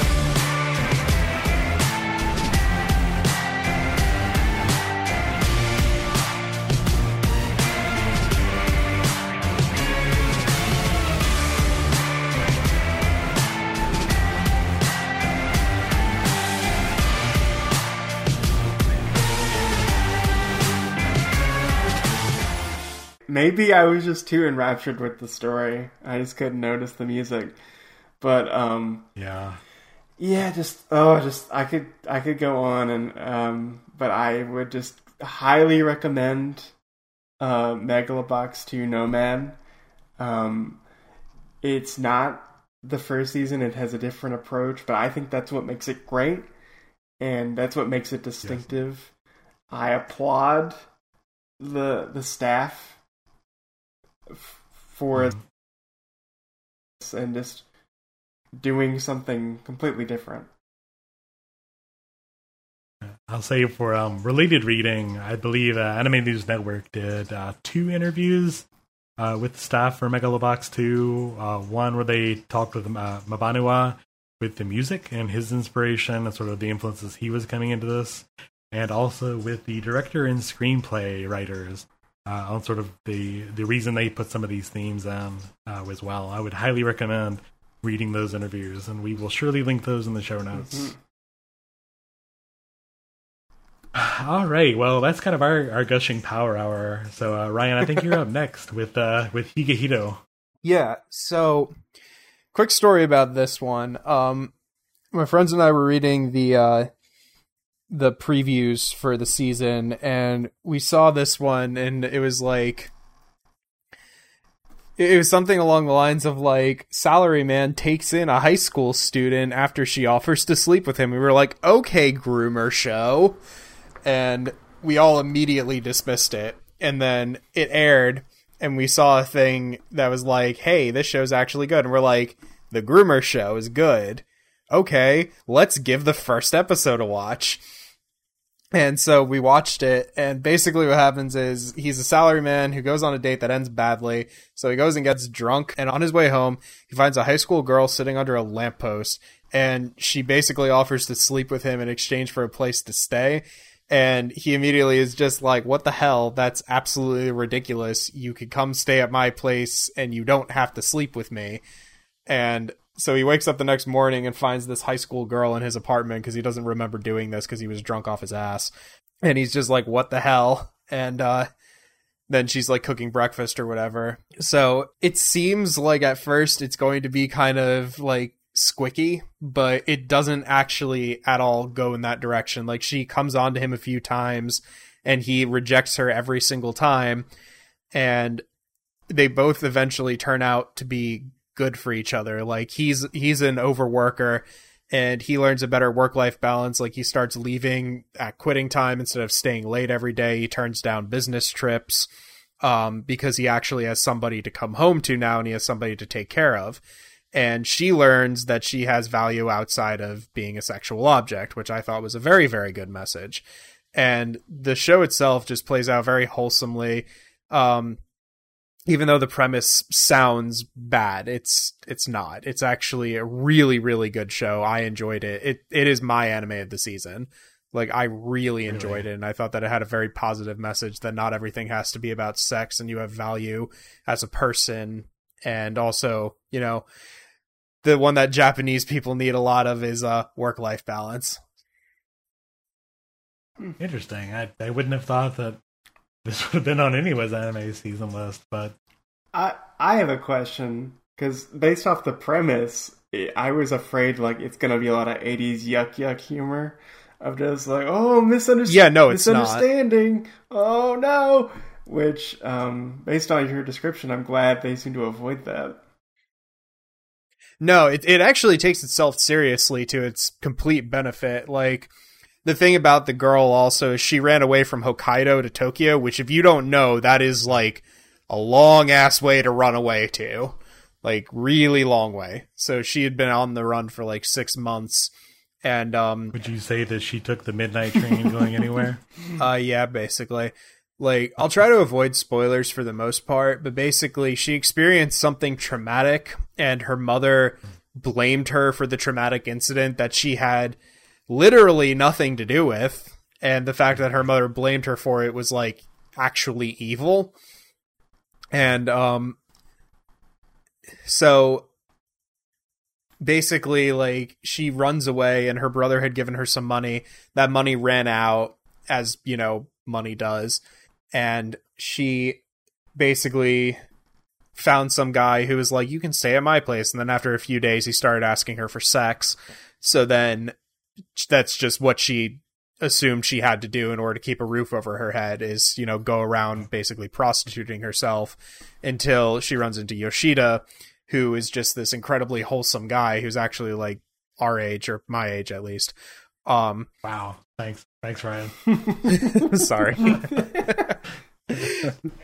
Maybe I was just too enraptured with the story. I just couldn't notice the music. But um yeah. yeah, just oh just I could I could go on and um but I would just highly recommend uh Megalobox 2 Nomad. Um it's not the first season, it has a different approach, but I think that's what makes it great and that's what makes it distinctive. I applaud the the staff for this and just doing something completely different. I'll say for um, related reading, I believe uh, Anime News Network did uh, two interviews uh, with the staff for Megalobox 2. Uh, one where they talked with uh, Mabanua with the music and his inspiration and sort of the influences he was coming into this, and also with the director and screenplay writers uh, on sort of the, the reason they put some of these themes in uh, as well. I would highly recommend reading those interviews, and we will surely link those in the show notes. Mhm. All right. Well, that's kind of our, our gushing power hour. So, uh, Ryan, I think you're up next with uh, with Higehiro. Yeah. So, quick story about this one. Um, my friends and I were reading the uh, the previews for the season, and we saw this one, and it was like. It was something along the lines of like Salaryman takes in a high school student after she offers to sleep with him. We were like, okay, groomer show, and we all immediately dismissed it. And then it aired, and we saw a thing that was like, "Hey, this show's actually good." And we're like, "The Groomer Show is good." Okay, let's give the first episode a watch. And so we watched it, and basically what happens is he's a salaryman who goes on a date that ends badly. So he goes and gets drunk, and on his way home, he finds a high school girl sitting under a lamppost, and she basically offers to sleep with him in exchange for a place to stay. And he immediately is just like, what the hell? That's absolutely ridiculous. You could come stay at my place and you don't have to sleep with me. And so he wakes up the next morning and finds this high school girl in his apartment because he doesn't remember doing this because he was drunk off his ass. And he's just like, what the hell? And, uh, then she's like cooking breakfast or whatever. So it seems like at first it's going to be kind of like squicky, but it doesn't actually at all go in that direction. Like she comes on to him a few times and he rejects her every single time. And they both eventually turn out to be good for each other. Like he's he's an overworker and he learns a better work life balance. Like he starts leaving at quitting time instead of staying late every day. He turns down business trips um, because he actually has somebody to come home to now and he has somebody to take care of. And she learns that she has value outside of being a sexual object, which I thought was a very, very good message. And the show itself just plays out very wholesomely. Um, even though the premise sounds bad, it's it's not. It's actually a really really good show. I enjoyed it. It it is my anime of the season. Like I really enjoyed it and I thought that it had a very positive message that not everything has to be about sex and you have value as a person and also, you know, the one that Japanese people need a lot of is uh work life balance. Interesting. I, I wouldn't have thought that this would have been on anyone's anime season list, but I I have a question because based off the premise, I was afraid like it's gonna be a lot of '80s yuck yuck humor of just like oh misunderstanding. Yeah, no, it's not. misunderstanding. Oh no. Which, um, based on your description, I'm glad they seem to avoid that. No, it it actually takes itself seriously to its complete benefit. Like the thing about the girl also is she ran away from Hokkaido to Tokyo, which if you don't know, that is like a long ass way to run away to. Like really long way. So she had been on the run for like 6 months and um would you say that she took the midnight train going anywhere? uh yeah, basically. Like I'll try to avoid spoilers for the most part, but basically she experienced something traumatic and her mother blamed her for the traumatic incident that she had literally nothing to do with and the fact that her mother blamed her for it was like actually evil. And um so basically like she runs away and her brother had given her some money. That money ran out as, you know, money does. And she basically found some guy who was like, You can stay at my place. And then after a few days, he started asking her for sex. So then that's just what she assumed she had to do in order to keep a roof over her head is, you know, go around basically prostituting herself until she runs into Yoshida, who is just this incredibly wholesome guy who's actually like our age or my age at least. Um Wow. Thanks. Thanks, Ryan. sorry.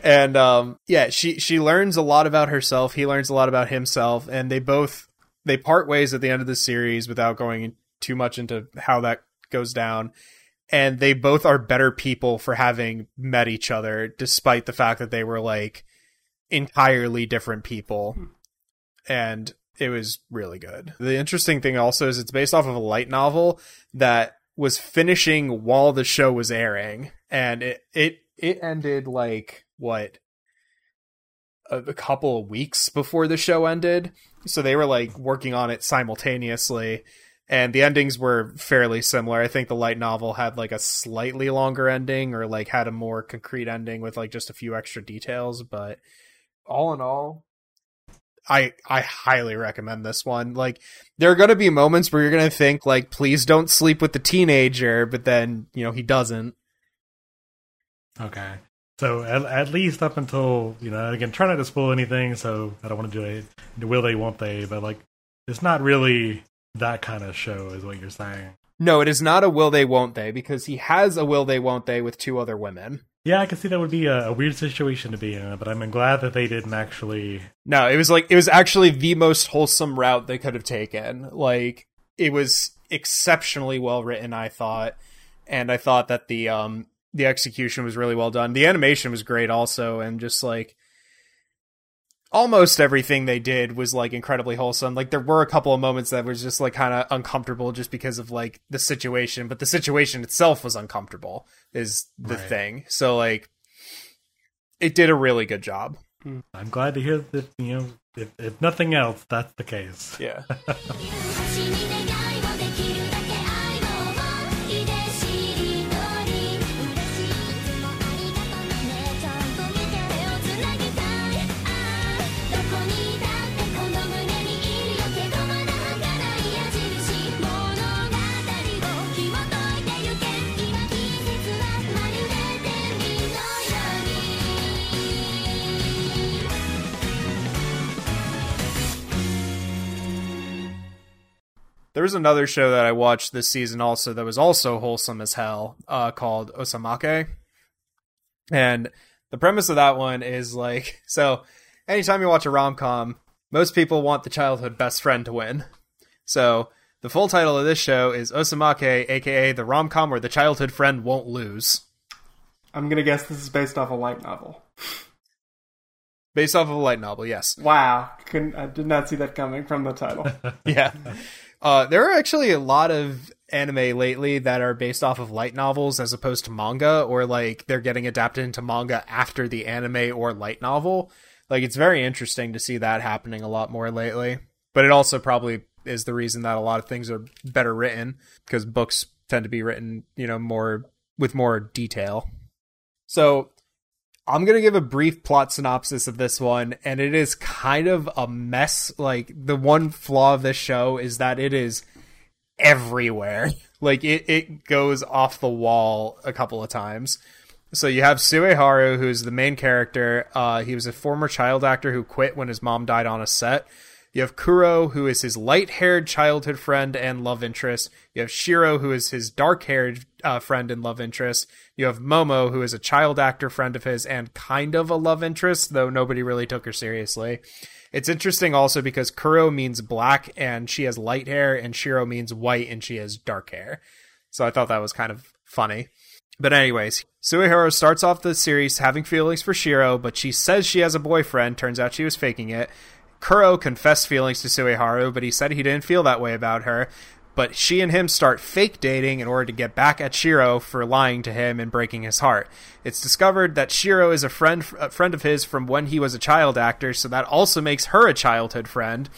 and um yeah, she she learns a lot about herself, he learns a lot about himself, and they both they part ways at the end of the series without going too much into how that goes down. And they both are better people for having met each other, despite the fact that they were like entirely different people. Hmm. And it was really good. The interesting thing also is it's based off of a light novel that was finishing while the show was airing. And it it it ended like what a, a couple of weeks before the show ended. So they were like working on it simultaneously and the endings were fairly similar. I think the light novel had like a slightly longer ending or like had a more concrete ending with like just a few extra details, but all in all I I highly recommend this one. Like there are going to be moments where you're going to think like please don't sleep with the teenager, but then, you know, he doesn't. Okay. So at, at least up until you know, again, try not to spoil anything. So I don't want to do it. Will they? Won't they? But like, it's not really that kind of show, is what you're saying. No, it is not a will they won't they because he has a will they won't they with two other women. Yeah, I can see that would be a, a weird situation to be in, but I'm glad that they didn't actually. No, it was like it was actually the most wholesome route they could have taken. Like it was exceptionally well written, I thought, and I thought that the um the execution was really well done. The animation was great also, and just like almost everything they did was like incredibly wholesome. Like there were a couple of moments that was just like kind of uncomfortable just because of like the situation, but the situation itself was uncomfortable is the Right. thing. So like it did a really good job. Hmm. I'm glad to hear that you know, if, if nothing else, that's the case. Yeah. There was another show that I watched this season also that was also wholesome as hell, uh, called Osamake. And the premise of that one is like so anytime you watch a rom com, most people want the childhood best friend to win. So the full title of this show is Osamake, aka the rom com where the childhood friend won't lose. I'm gonna guess this is based off a light novel. Based off of a light novel, yes. Wow, couldn't I did not see that coming from the title. yeah. Uh, there are actually a lot of anime lately that are based off of light novels as opposed to manga, or like they're getting adapted into manga after the anime or light novel. Like it's very interesting to see that happening a lot more lately. But it also probably is the reason that a lot of things are better written because books tend to be written, you know, more with more detail. So I'm going to give a brief plot synopsis of this one, and it is kind of a mess. Like, the one flaw of this show is that it is everywhere. Like, it, it goes off the wall a couple of times. So you have Sueharu, who's the main character. Uh, he was a former child actor who quit when his mom died on a set. You have Kuro, who is his light haired childhood friend and love interest. You have Shiro, who is his dark haired uh, friend and love interest. You have Momo, who is a child actor friend of his and kind of a love interest, though nobody really took her seriously. It's interesting also because Kuro means black and she has light hair, and Shiro means white and she has dark hair. So I thought that was kind of funny. But anyways, Suehiro starts off the series having feelings for Shiro, but she says she has a boyfriend. Turns out she was faking it. Kuro confessed feelings to Sueharu, but he said he didn't feel that way about her. But she and him start fake dating in order to get back at Shiro for lying to him and breaking his heart. It's discovered that Shiro is a friend a friend of his from when he was a child actor, so that also makes her a childhood friend.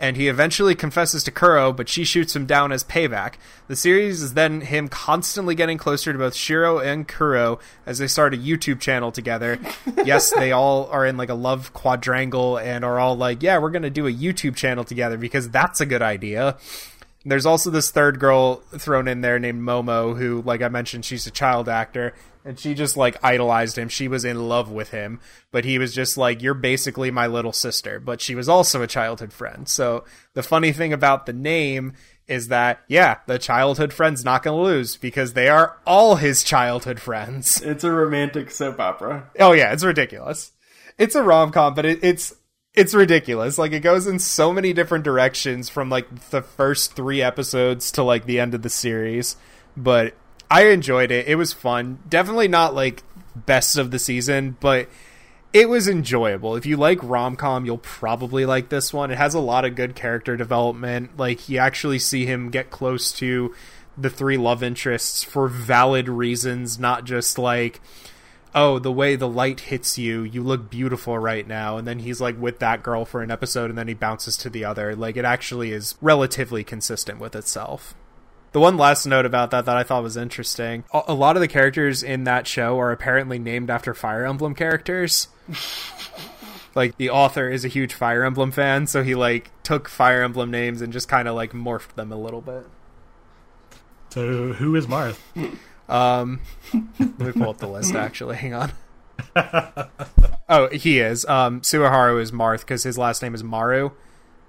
And he eventually confesses to Kuro, but she shoots him down as payback. The series is then him constantly getting closer to both Shiro and Kuro as they start a YouTube channel together. yes, they all are in like a love quadrangle and are all like, yeah, we're going to do a YouTube channel together because that's a good idea. There's also this third girl thrown in there named Momo, who, like I mentioned, she's a child actor, and she just like idolized him. She was in love with him, but he was just like, "You're basically my little sister." But she was also a childhood friend. So the funny thing about the name is that yeah, the childhood friend's not going to lose because they are all his childhood friends. It's a romantic soap opera. Oh yeah, it's ridiculous. It's a rom com, but it, it's it's ridiculous. Like it goes in so many different directions from like the first three episodes to like the end of the series. But I enjoyed it. It was fun. Definitely not like best of the season, but it was enjoyable. If you like rom com, you'll probably like this one. It has a lot of good character development. Like you actually see him get close to the three love interests for valid reasons, not just like oh, the way the light hits you, you look beautiful right now. And then he's like with that girl for an episode and then he bounces to the other. Like it actually is relatively consistent with itself. The one last note about that that I thought was interesting a a lot of the characters in that show are apparently named after Fire Emblem characters. like the author is a huge Fire Emblem fan, so he like took Fire Emblem names and just kind of like morphed them a little bit. So who is Marth? Um, let me pull up the list. Actually, hang on. oh, he is. Um, Sueharu is Marth because his last name is Maru.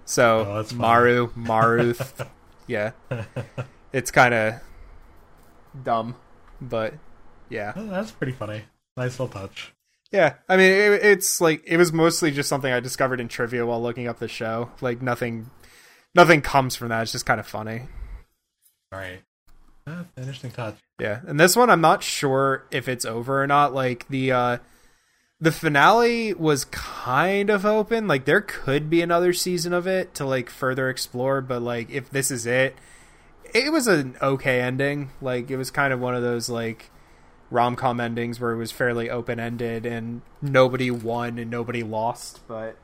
So Oh. Maru, Maruth. yeah, it's kind of dumb, but yeah, Oh, that's pretty funny. Nice little touch. yeah. I mean, it, it's like it was mostly just something I discovered in trivia while looking up the show. Like nothing, nothing comes from that. It's just kind of funny. All right. That's an interesting touch. Yeah, and this one I'm not sure if it's over or not. Like the uh the finale was kind of open. Like there could be another season of it to like further explore, but like if this is it, it was an okay ending. Like it was kind of one of those like rom-com endings where it was fairly open-ended and nobody won and nobody lost, but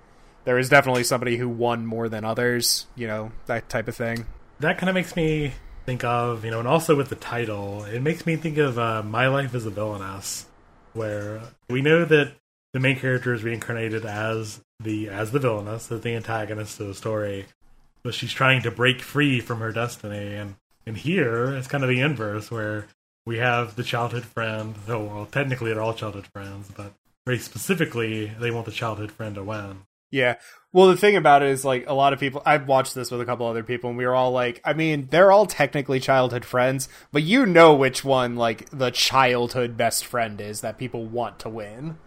there was definitely somebody who won more than others, you know, that type of thing. That kind of makes me think of, you know, and also with the title, it makes me think of uh, My Life as a Villainess, where we know that the main character is reincarnated as the as the villainess, as the antagonist of the story, but she's trying to break free from her destiny. And and here it's kind of the inverse, where we have the childhood friend. Oh, well, technically they're all childhood friends, but very specifically, they want the childhood friend to win. Yeah. Well, the thing about it is, like, a lot of people, I've watched this with a couple other people, and we were all like, I mean, they're all technically childhood friends, but you know which one, like, the childhood best friend is that people want to win.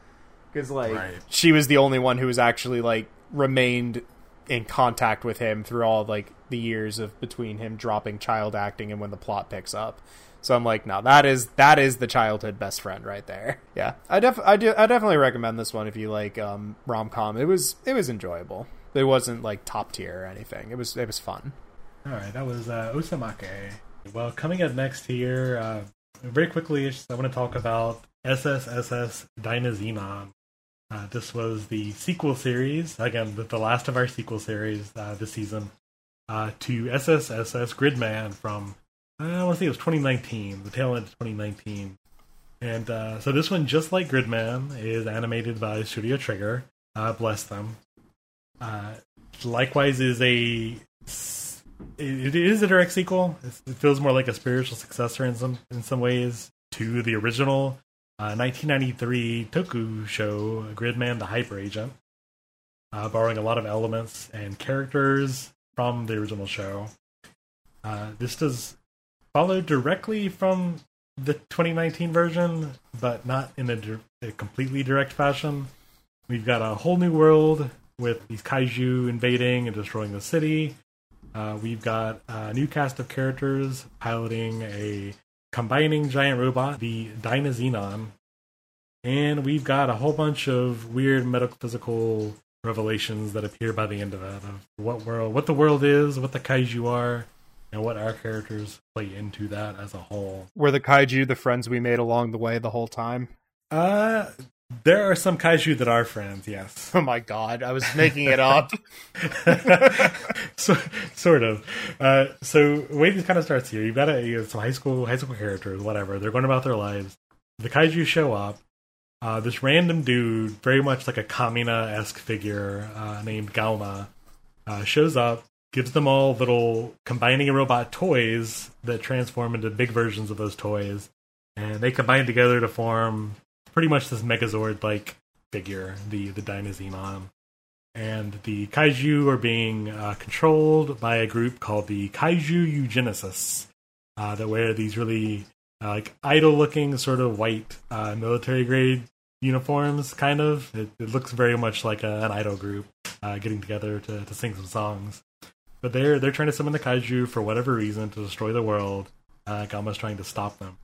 Because, like, Right. she was the only one who was actually, like, remained in contact with him through all, like, the years of between him dropping child acting and when the plot picks up. So I'm like, no, that is that is the childhood best friend right there. Yeah, I def I do I definitely recommend this one if you like um, rom com. It was it was enjoyable. It wasn't like top tier or anything. It was it was fun. All right, that was uh, Osamake. Well, coming up next here, uh, very quickly, I want to talk about SSSS Dynazenon. Uh, this was the sequel series, again, the, the last of our sequel series uh, this season, uh, to SSSS Gridman from, uh, I want to say it was 2019, the tail end of 2019. And uh, so this one, just like Gridman, is animated by Studio Trigger. Uh, bless them. Likewise, is a it is a direct sequel. It feels more like a spiritual successor in some in some ways to the original uh, 1993 Toku show Gridman: The Hyper Agent, uh, borrowing a lot of elements and characters from the original show. Uh, this does follow directly from the 2019 version, but not in a, dir- a completely direct fashion. We've got a whole new world with these kaiju invading and destroying the city. Uh, we've got a new cast of characters piloting a combining giant robot, the Dynazenon, and we've got a whole bunch of weird metaphysical revelations that appear by the end of it of what world, what the world is, what the kaiju are, and what our characters play into that as a whole. Were the kaiju the friends we made along the way the whole time? Uh, there are some kaiju that are friends, yes. Oh my god, I was making it up. so, sort of. Uh, so the way this kind of starts here, you've got a, you some high school high school characters, whatever. They're going about their lives. The kaiju show up. Uh, this random dude, very much like a Kamina esque figure uh, named Gauma, uh, shows up, gives them all little combining robot toys that transform into big versions of those toys, and they combine together to form pretty much this Megazord like figure, the the Dynazenon. and the kaiju are being uh, controlled by a group called the Kaiju Eugenicists uh, that wear these really uh, like idol-looking sort of white uh, military grade uniforms. Kind of, it, it looks very much like a, an idol group uh, getting together to, to sing some songs. But they're they're trying to summon the kaiju for whatever reason to destroy the world. Uh, Gauma's trying to stop them.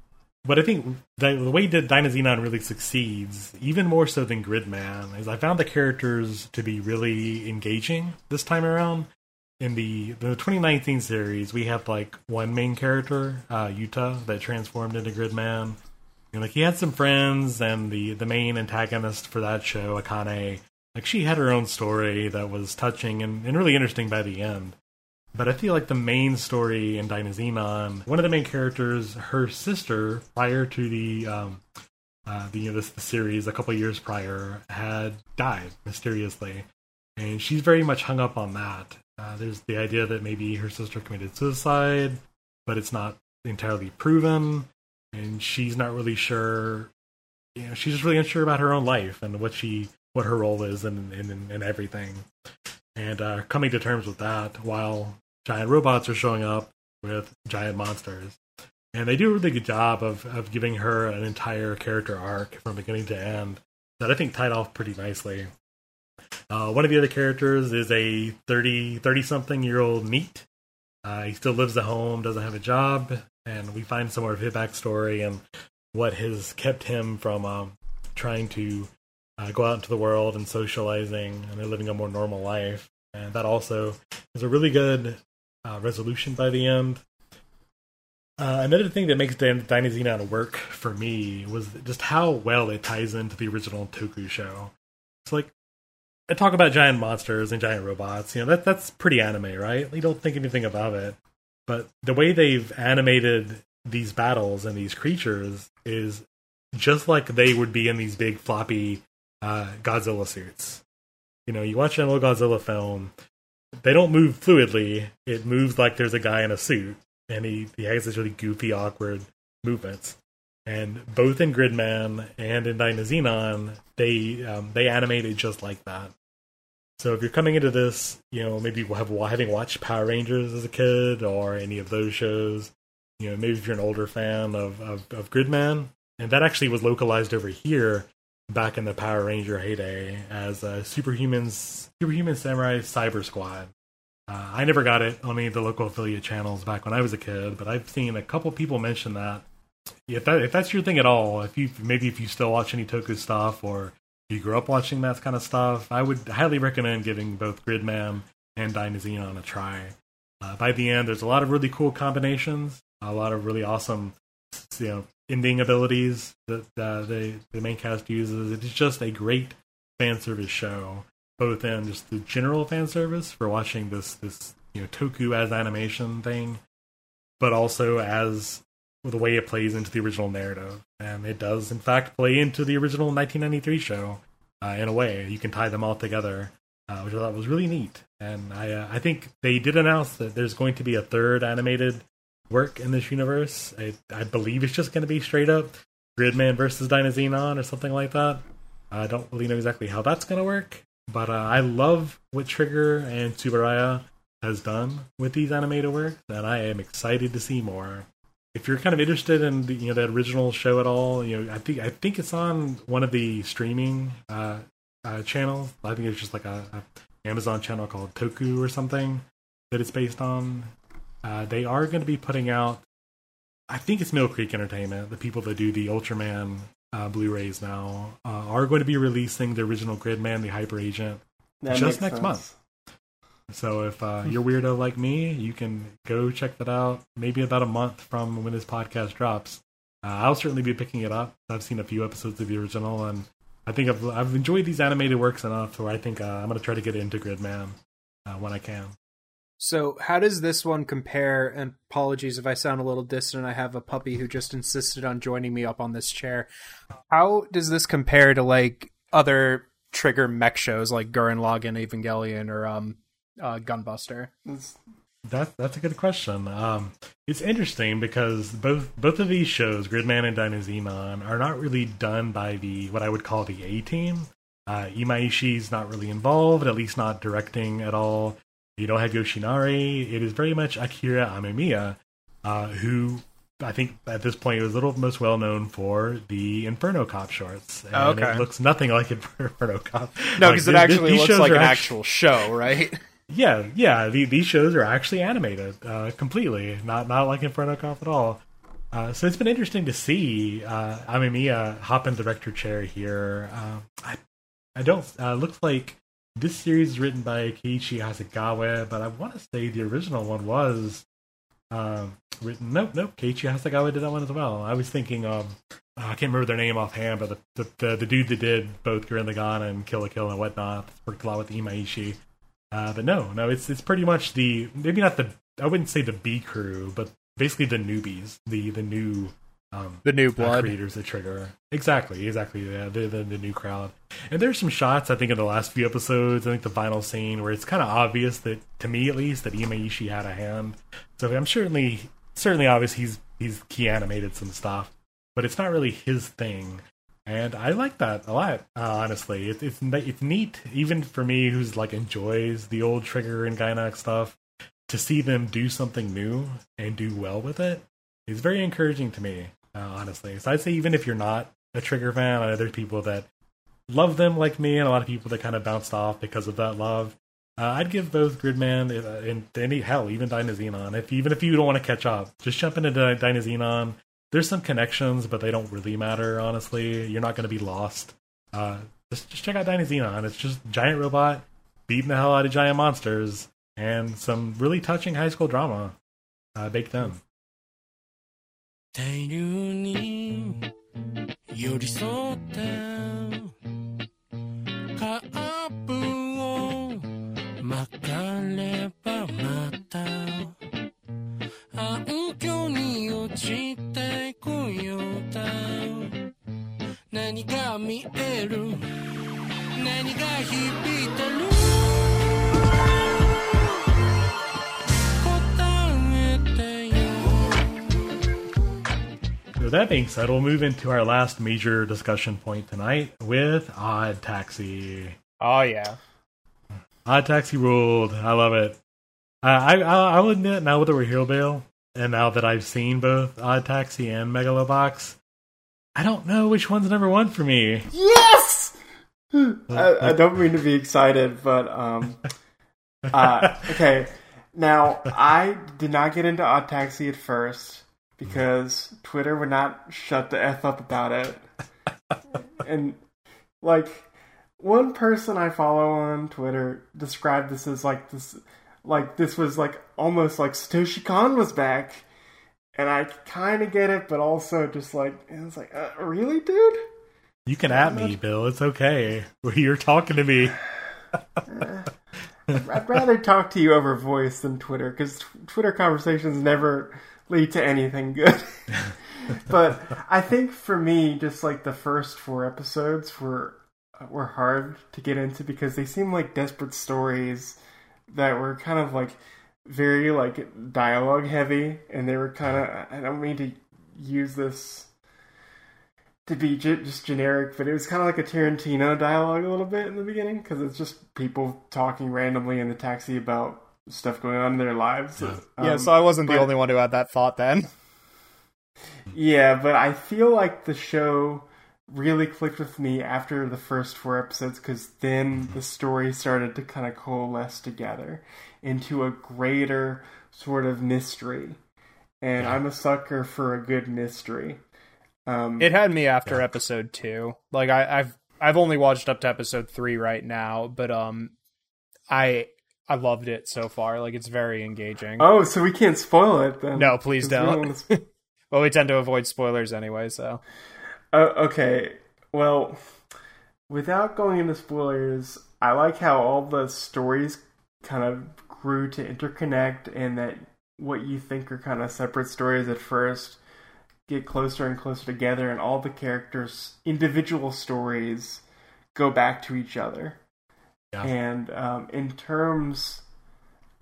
But I think the, the way that Dynazenon really succeeds, even more so than Gridman, is I found the characters to be really engaging this time around. In the the 2019 series, we have like one main character, uh, Yuta, that transformed into Gridman. And like he had some friends, and the the main antagonist for that show, Akane, like she had her own story that was touching and, and really interesting by the end. But I feel like the main story in Dynazenon, one of the main characters, her sister, prior to the um, uh, the, you know, this the series a couple years prior, had died mysteriously, and she's very much hung up on that. Uh, there's the idea that maybe her sister committed suicide, but it's not entirely proven, and she's not really sure. You know, she's just really unsure about her own life and what she what her role is and and, in everything and uh, coming to terms with that while giant robots are showing up with giant monsters. And they do a really good job of, of giving her an entire character arc from beginning to end that I think tied off pretty nicely. Uh, one of the other characters is a 30, 30 something year old Meat. Uh, he still lives at home, doesn't have a job, and we find some more of his backstory and what has kept him from um, trying to uh, go out into the world and socializing and they're living a more normal life. And that also is a really good uh, resolution by the end. Uh, another thing that makes Dan- Dynazenon work for me was just how well it ties into the original Toku show. It's like I talk about giant monsters and giant robots. You know that that's pretty anime, right? You don't think anything about it, but the way they've animated these battles and these creatures is just like they would be in these big floppy uh, Godzilla suits. You know, you watch an old Godzilla film, they don't move fluidly. It moves like there's a guy in a suit, and he, he has this really goofy, awkward movements. And both in Gridman and in Dynazenon, they um, they animate it just like that. So if you're coming into this, you know, maybe have having watched Power Rangers as a kid or any of those shows, you know, maybe if you're an older fan of, of, of Gridman, and that actually was localized over here back in the Power Ranger heyday as uh, Superhumans, Superhuman Samurai Cyber Squad. Uh, I never got it on any of the local affiliate channels back when I was a kid, but I've seen a couple people mention that. If that if that's your thing at all, if you maybe if you still watch any Toku stuff or you grew up watching that kind of stuff, I would highly recommend giving both Gridman and Dynazenon a try. Uh, by the end, there's a lot of really cool combinations, a lot of really awesome, you know, ending abilities that uh, the the main cast uses. It's just a great fan service show, both in just the general fan service for watching this this you know Toku as animation thing, but also as the way it plays into the original narrative, and it does in fact play into the original 1993 show uh, in a way. You can tie them all together. Uh, which I thought was really neat, and I uh, I think they did announce that there's going to be a third animated work in this universe. I, I believe it's just going to be straight up Gridman versus Dynazenon or something like that. I don't really know exactly how that's going to work, but uh, I love what Trigger and Tsuburaya has done with these animated works, and I am excited to see more. If you're kind of interested in the, you know that original show at all, you know I think I think it's on one of the streaming uh, uh, channels. I think it's just like a, a Amazon channel called Toku or something that it's based on. Uh, they are going to be putting out, I think it's Mill Creek Entertainment, the people that do the Ultraman uh, Blu-rays now, uh, are going to be releasing the original Gridman, the Hyper Agent, That just next sense. month. So if uh, you're weirdo like me, you can go check that out. Maybe about a month from when this podcast drops. Uh, I'll certainly be picking it up. I've seen a few episodes of the original, and I think I've I've enjoyed these animated works enough where I think uh, I'm going to try to get into Gridman uh, when I can. So, how does this one compare? And apologies if I sound a little distant. I have a puppy who just insisted on joining me up on this chair. How does this compare to like other trigger mech shows like Gurren Lagann Evangelion or um uh, Gunbuster? It's- That that's a good question. Um, it's interesting because both both of these shows, Gridman and Dynazenon, are not really done by the what I would call the A team. Uh, Imaishi's not really involved, at least not directing at all. You don't have Yoshinari. It is very much Akira Amemiya, uh, who I think at this point was a little most well known for the Inferno Cop shorts. And Okay. It looks nothing like Inferno Cop. No, Like, because it th- th- actually these looks like an actu- actual show, right? yeah, yeah. The, these shows are actually animated uh, completely, not not like Inferno Cop at all. Uh, so it's been interesting to see uh, Amemiya hop in the director chair here. Uh, I I don't. Uh, looks like this series is written by Keiichi Hasegawa, but I want to say the original one was um, written. Nope, nope. Keiichi Hasegawa did that one as well. I was thinking, um, I can't remember their name offhand, but the the, the, the dude that did both Gurren Lagann and Kill la Kill and whatnot worked a lot with Imaishi. Uh, but no, no, it's it's pretty much the maybe not the I wouldn't say the B crew, but basically the newbies, the the new um, The new blood. creators the trigger exactly, exactly yeah, the, the the new crowd. And there's some shots I think in the last few episodes. I think the final scene where it's kind of obvious that to me at least that Imaishi had a hand. So I'm certainly certainly obvious he's he's key animated some stuff, but it's not really his thing. And I like that a lot, uh, honestly. It, it's it's neat, even for me who's like enjoys the old Trigger and Gainax stuff, to see them do something new and do well with it is very encouraging to me, uh, honestly. So I'd say even if you're not a Trigger fan, I know there's people that love them like me, and a lot of people that kind of bounced off because of that love. Uh, I'd give both Gridman uh, and any hell, even Dynazenon. If even if you don't want to catch up, just jump into Dynazenon. There's some connections, but they don't really matter. Honestly, you're not going to be lost. Uh, just just check out Dynazenon. It's just giant robot beating the hell out of giant monsters and some really touching high school drama uh, baked in. 大流に寄り添ってカープを曲がればまた暗渠に落ちてこようだ。何が見える何が響いてる。So that being said, we'll move into our last major discussion point tonight with Odd Taxi. Oh yeah. Odd Taxi ruled. I love it. Uh, I, I I'll admit now that we're Hero Bale, and now that I've seen both Odd Taxi and Megalobox, I don't know which one's number one for me. Yes! I, I don't mean to be excited, but um, uh, okay. Now I did not get into Odd Taxi at first because Twitter would not shut the f up about it, and like one person I follow on Twitter described this as like this, like this was like almost like Satoshi Kon was back. And I kind of get it, but also just like it's like, uh, really, dude? You can at me, Bill. It's okay. You're talking to me. I'd rather talk to you over voice than Twitter because Twitter conversations never lead to anything good. but I think for me, just like the first four episodes were were hard to get into because they seem like desperate stories that were kind of like very like dialogue heavy, and they were kind of. I don't mean to use this to be just generic, but it was kind of like a Tarantino dialogue a little bit in the beginning because it's just people talking randomly in the taxi about stuff going on in their lives. yeah, Um, so I wasn't the only one who had that thought then. Yeah, but I feel like the show really clicked with me after the first four episodes because then the story started to kind of coalesce together into a greater sort of mystery. And I'm a sucker for a good mystery. Um, It had me after episode two. Like I, I've I've only watched up to episode three right now, but um, I I loved it so far. Like it's very engaging. oh, so we can't spoil it then? No, please don't. sp- Well, we tend to avoid spoilers anyway, so Uh, okay, well, without going into spoilers, I like how all the stories kind of grew to interconnect, and that what you think are kind of separate stories at first get closer and closer together, and all the characters' individual stories go back to each other. Yeah. And um, in terms,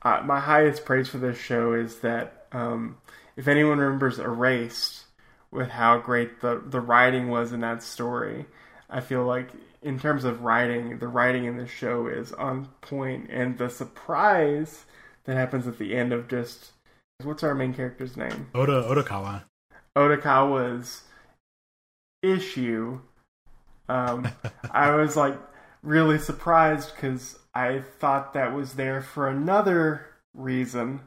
uh, my highest praise for this show is that um, if anyone remembers Erased, with how great the the writing was in that story, I feel like in terms of writing, the writing in this show is on point, and the surprise that happens at the end of just what's our main character's name? Oda Odokawa. Odokawa's issue. Um, I was like really surprised because I thought that was there for another reason,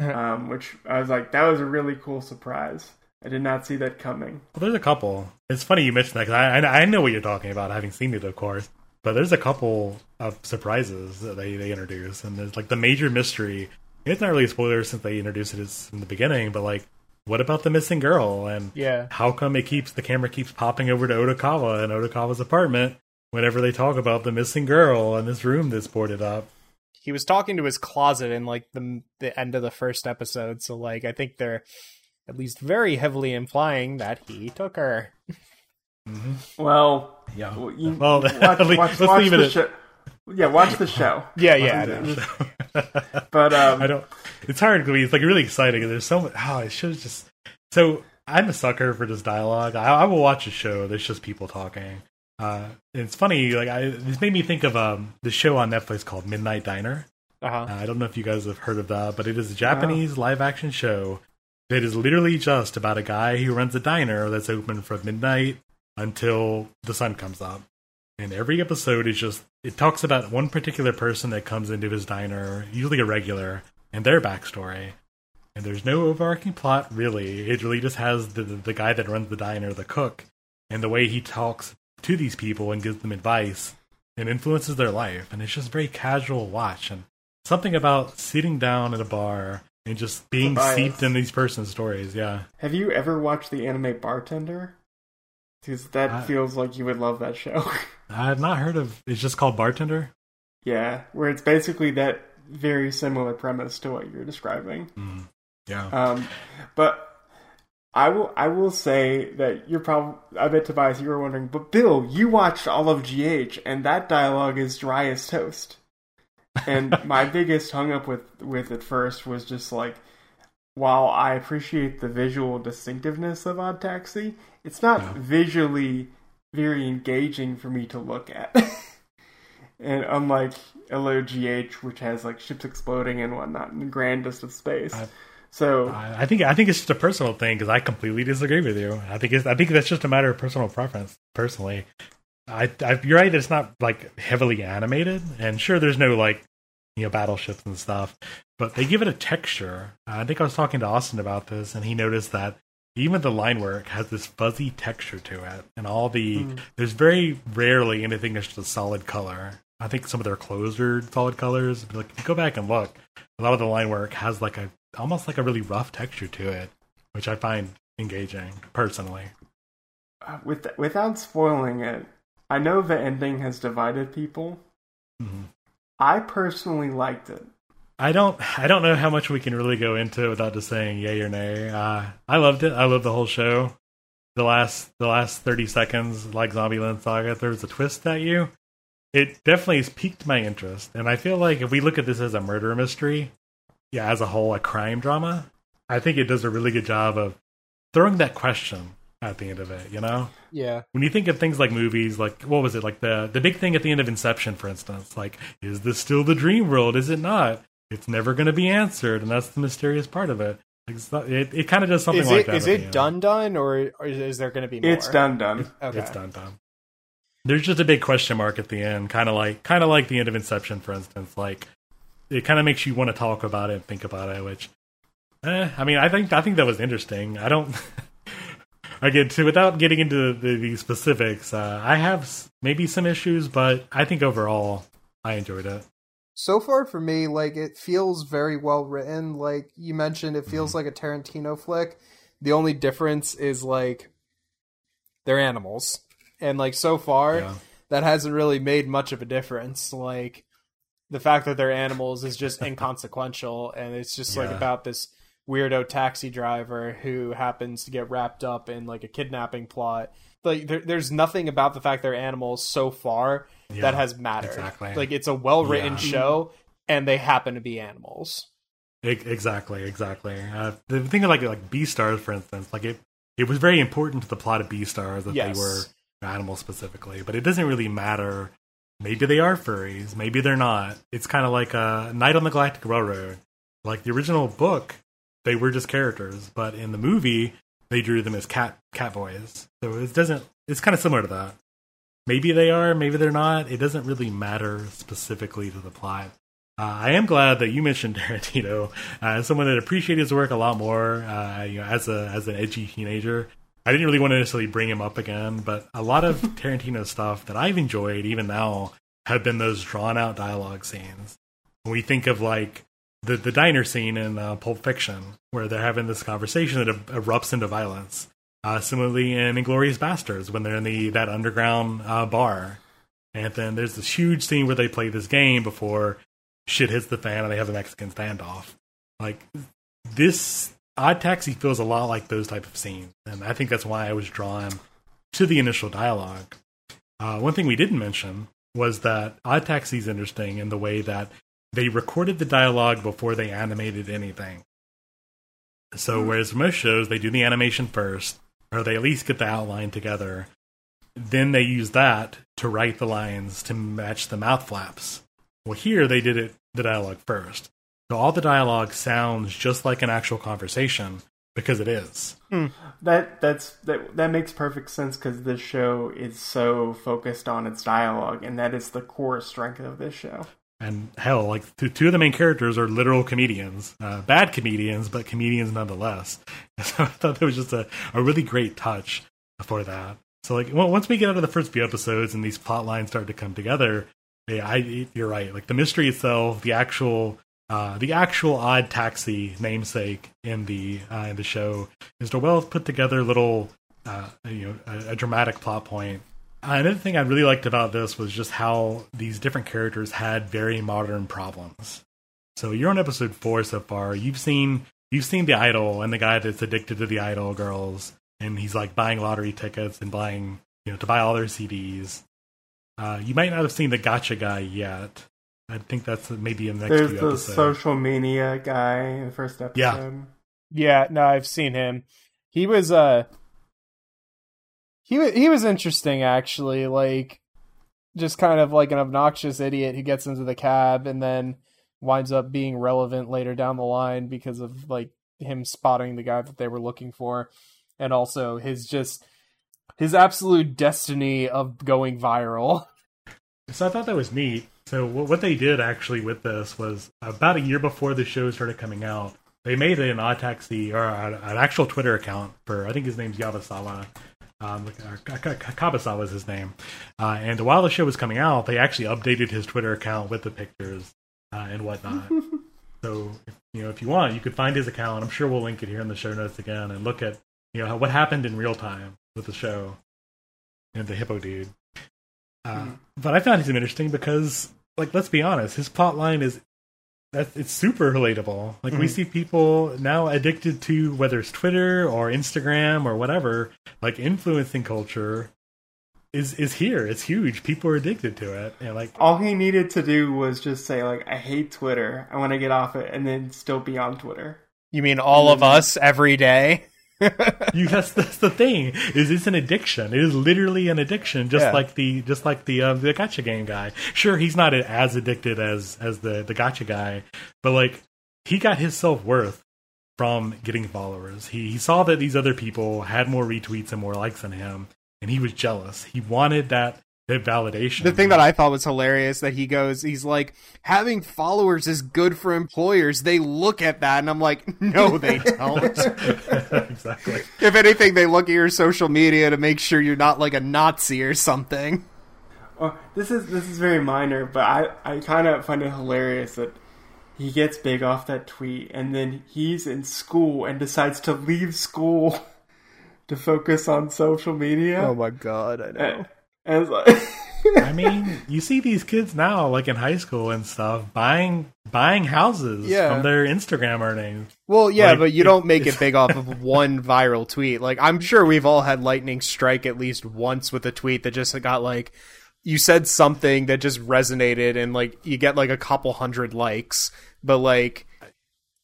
um, which I was like, that was a really cool surprise. I did not see that coming. Well, there's a couple. It's funny you mentioned that because I, I I know what you're talking about, having seen it, of course. But there's a couple of surprises that they, they introduce, and there's like the major mystery. It's not really a spoiler since they introduced it in the beginning, but like, what about the missing girl? And Yeah. how come it keeps the camera keeps popping over to Odokawa and Odokawa's apartment whenever they talk about the missing girl and this room that's boarded up? He was talking to his closet in like the the end of the first episode, so like I think they're at least very heavily implying that he took her. Well, Yeah. well, you, Well, watch, let's- watch, let's watch leave it the at- show. Yeah, watch the show. Yeah, yeah. Yeah. But um, I don't. It's hard because it's like really exciting. and There's so much. Oh, it should just. So I'm a sucker for this dialogue. I, I will watch a show that's just people talking. Uh, it's funny. Like I, this made me think of um the show on Netflix called Midnight Diner. Uh-huh. Uh, I don't know if you guys have heard of that, but it is a Japanese live action show that is literally just about a guy who runs a diner that's open from midnight until the sun comes up. And every episode is just, it talks about one particular person that comes into his diner, usually a regular, and their backstory. And there's no overarching plot, really. It really just has the, the, the guy that runs the diner, the cook, and the way he talks to these people and gives them advice and influences their life. And it's just very casual watch. And something about sitting down at a bar and just being seeped in these person's stories. Yeah. have you ever watched the anime Bartender? Because that I- feels like you would love that show. I've not heard of. It's just called Bartender. yeah, where it's basically that very similar premise to what you're describing. Yeah. Um, but I will I will say that you're probably I bet Tobias you were wondering, but Bill, you watched all of GH and that dialogue is dry as toast. And my biggest hung up with with at first was just like while I appreciate the visual distinctiveness of Odd Taxi, it's not Yeah. visually very engaging for me to look at. and unlike LOGH, which has like ships exploding and whatnot in the grandest of space. I- so I I think I think it's just a personal thing because I completely disagree with you. I think it's, I think that's just a matter of personal preference. Personally, I, I you're right. It's not like heavily animated, and sure, there's no like you know battleships and stuff, but they give it a texture. I think I was talking to Austin about this, and he noticed that even the line work has this fuzzy texture to it, and all the hmm. there's very rarely anything that's just a solid color. I think some of their clothes are solid colors. But like if you go back and look, a lot of the line work has like a almost like a really rough texture to it, which I find engaging personally. uh, with without spoiling it, I know the ending has divided people. Mhm. I personally liked it. I don't I don't know how much we can really go into it without just saying yay or nay. Uh, I loved it. I loved the whole show. The last the last thirty seconds, like Zombie Zombieland Saga, there was a twist at you. It definitely has piqued my interest, and I feel like if we look at this as a murder mystery, yeah, as a whole, a crime drama, I think it does a really good job of throwing that question at the end of it. You know, Yeah. when you think of things like movies, like what was it, like the the big thing at the end of Inception, for instance, like is this still the dream world? Is it not? It's never going to be answered, and that's the mysterious part of it. Not- It, it kind of does something Is like it that. is it done done or, or is there going to be more? It's done, done. Okay. It's done done. There's just a big question mark at the end, kind of like kind of like the end of Inception, for instance. Like it kind of makes you want to talk about it and think about it. Which, eh, I mean, I think I think that was interesting. I don't. Again, to without getting into the, the specifics, uh, I have maybe some issues, but I think overall I enjoyed it. so far for me like it feels very well written like you mentioned it feels Mm-hmm. like a tarantino flick the only difference is like They're animals. And like so far, Yeah. that hasn't really made much of a difference. Like the fact that they're animals is just inconsequential and it's just like about this weirdo taxi driver who happens to get wrapped up in like a kidnapping plot. Like there, there's nothing about the fact they're animals so far Yeah, that has mattered. exactly. Like it's a well-written Yeah. show and they happen to be animals. Exactly, exactly. Uh, the thing of like like Beastars, for instance, like it, it was very important to the plot of Beastars that Yes. they were animals specifically, but it doesn't really matter. Maybe they are furries, maybe they're not. It's kind of like a Night on the Galactic Railroad. Like the original book, they were just characters, but in the movie, they drew them as cat cat boys. So it doesn't. It's kind of similar to that. Maybe they are, maybe they're not. It doesn't really matter specifically to the plot. Uh, I am glad that you mentioned Tarantino uh, as someone that appreciated his work a lot more. Uh, you know, as a as an edgy teenager, I didn't really want to necessarily bring him up again, but a lot of Tarantino stuff that I've enjoyed, even now, have been those drawn out dialogue scenes. When we think of like the the diner scene in uh, Pulp Fiction, where they're having this conversation that er- erupts into violence. Uh, similarly, in Inglourious Basterds, when they're in the that underground uh, bar, and then there's this huge scene where they play this game before shit hits the fan and they have a Mexican standoff. Like this, Odd Taxi feels a lot like those type of scenes, and I think that's why I was drawn to the initial dialogue. Uh, one thing we didn't mention was that Odd Taxi is interesting in the way that they recorded the dialogue before they animated anything. So, whereas most shows, they do the animation first, or they at least get the outline together. Then they use that to write the lines to match the mouth flaps. Well, here they did it the dialogue first. So all the dialogue sounds just like an actual conversation because it is. That that's that that makes perfect sense because this show is so focused on its dialogue, and that is the core strength of this show. And hell, like two, two of the main characters are literal comedians, uh, bad comedians, but comedians nonetheless. So I thought that was just a, a really great touch for that. So like well, once we get out of the first few episodes and these plot lines start to come together, yeah, I, you're right. Like the mystery itself, the actual uh, the actual odd taxi namesake in the uh, in the show is a well put together little uh, you know a, a dramatic plot point. Uh, another thing I really liked about this was just how these different characters had very modern problems. So you're on episode four so far. You've seen you've seen the idol and the guy that's addicted to the idol girls, and he's like buying lottery tickets and buying you know to buy all their CDs. Uh, you might not have seen the gotcha guy yet. I think that's maybe in the next There's few the episodes. social media guy in the first episode. Yeah. Yeah, no, I've seen him. He was uh he wa- he was interesting actually, like just kind of like an obnoxious idiot who gets into the cab and then winds up being relevant later down the line because of like him spotting the guy that they were looking for and also his just his absolute destiny of going viral. So I thought that was neat. So what they did actually with this was about a year before the show started coming out, they made an odd taxi or an actual Twitter account for I think his name's Yabasawa. Um, or Ka- Ka- Ka- Kabasawa is his name. Uh, and while the show was coming out, they actually updated his Twitter account with the pictures uh, and whatnot. so if, you know, if you want, you could find his account. I'm sure we'll link it here in the show notes again and look at you know what happened in real time with the show and the hippo dude. Uh, But I found him interesting because, like, let's be honest, his plot line is that it's super relatable. Like, we hmm. see people now addicted to whether it's Twitter or Instagram or whatever, like influencing culture is is here. It's huge. People are addicted to it, and like All he needed to do was just say like, "I hate Twitter. I want to get off it," and then still be on Twitter. You mean all of us every day? You that's that's the thing is it's an addiction. It is literally an addiction just Yeah. like the just like the uh, the gotcha game guy. Sure he's not as addicted as as the the gotcha guy but like he got his self-worth from getting followers. He, he saw that these other people had more retweets and more likes than him and he was jealous. He wanted that that validation The thing that I thought was hilarious that he goes, he's like, having followers is good for employers. They look at that, and I'm like, no, they don't. exactly if anything, they look at your social media to make sure you're not like a Nazi or something. Well, this is this is very minor, but I I kind of find it hilarious that he gets big off that tweet, and then he's in school and decides to leave school to focus on social media. Oh my god, I uh, And, and it's like, I mean, you see these kids now, like in high school and stuff, buying buying houses Yeah. from their Instagram earnings. Well, yeah, Like, but you don't make it big off of one viral tweet. Like, I'm sure we've all had lightning strike at least once with a tweet that just got like, you said something that just resonated and like you get like a couple hundred likes, but like,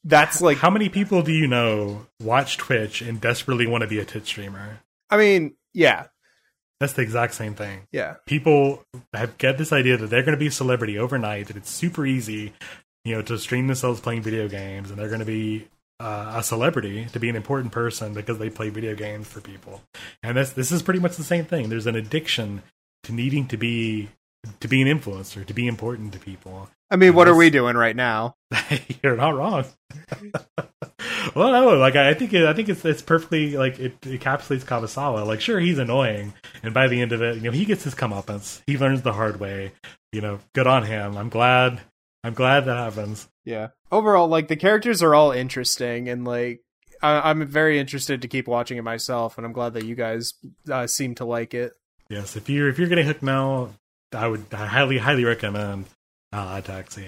that's like, How many people do you know watch Twitch and desperately want to be a Twitch streamer? I mean, yeah. That's the exact same thing. Yeah. People have get this idea that they're going to be a celebrity overnight. That it's super easy, you know, to stream themselves playing video games, and they're going to be uh, a celebrity to be an important person because they play video games for people. And this this is pretty much the same thing. There's an addiction to needing to be to be an influencer, to be important to people. I mean, what are we doing right now? You're not wrong. well, no, like I think it, I think it's it's perfectly like it encapsulates Kabasawa. Like, sure, he's annoying, and by the end of it, you know, he gets his comeuppance. He learns the hard way. You know, good on him. I'm glad. I'm glad that happens. Yeah. Overall, like the characters are all interesting, and like I- I'm very interested to keep watching it myself, and I'm glad that you guys uh, seem to like it. Yes, if you're if you're getting hooked now, I would I highly highly recommend uh, Odd Taxi.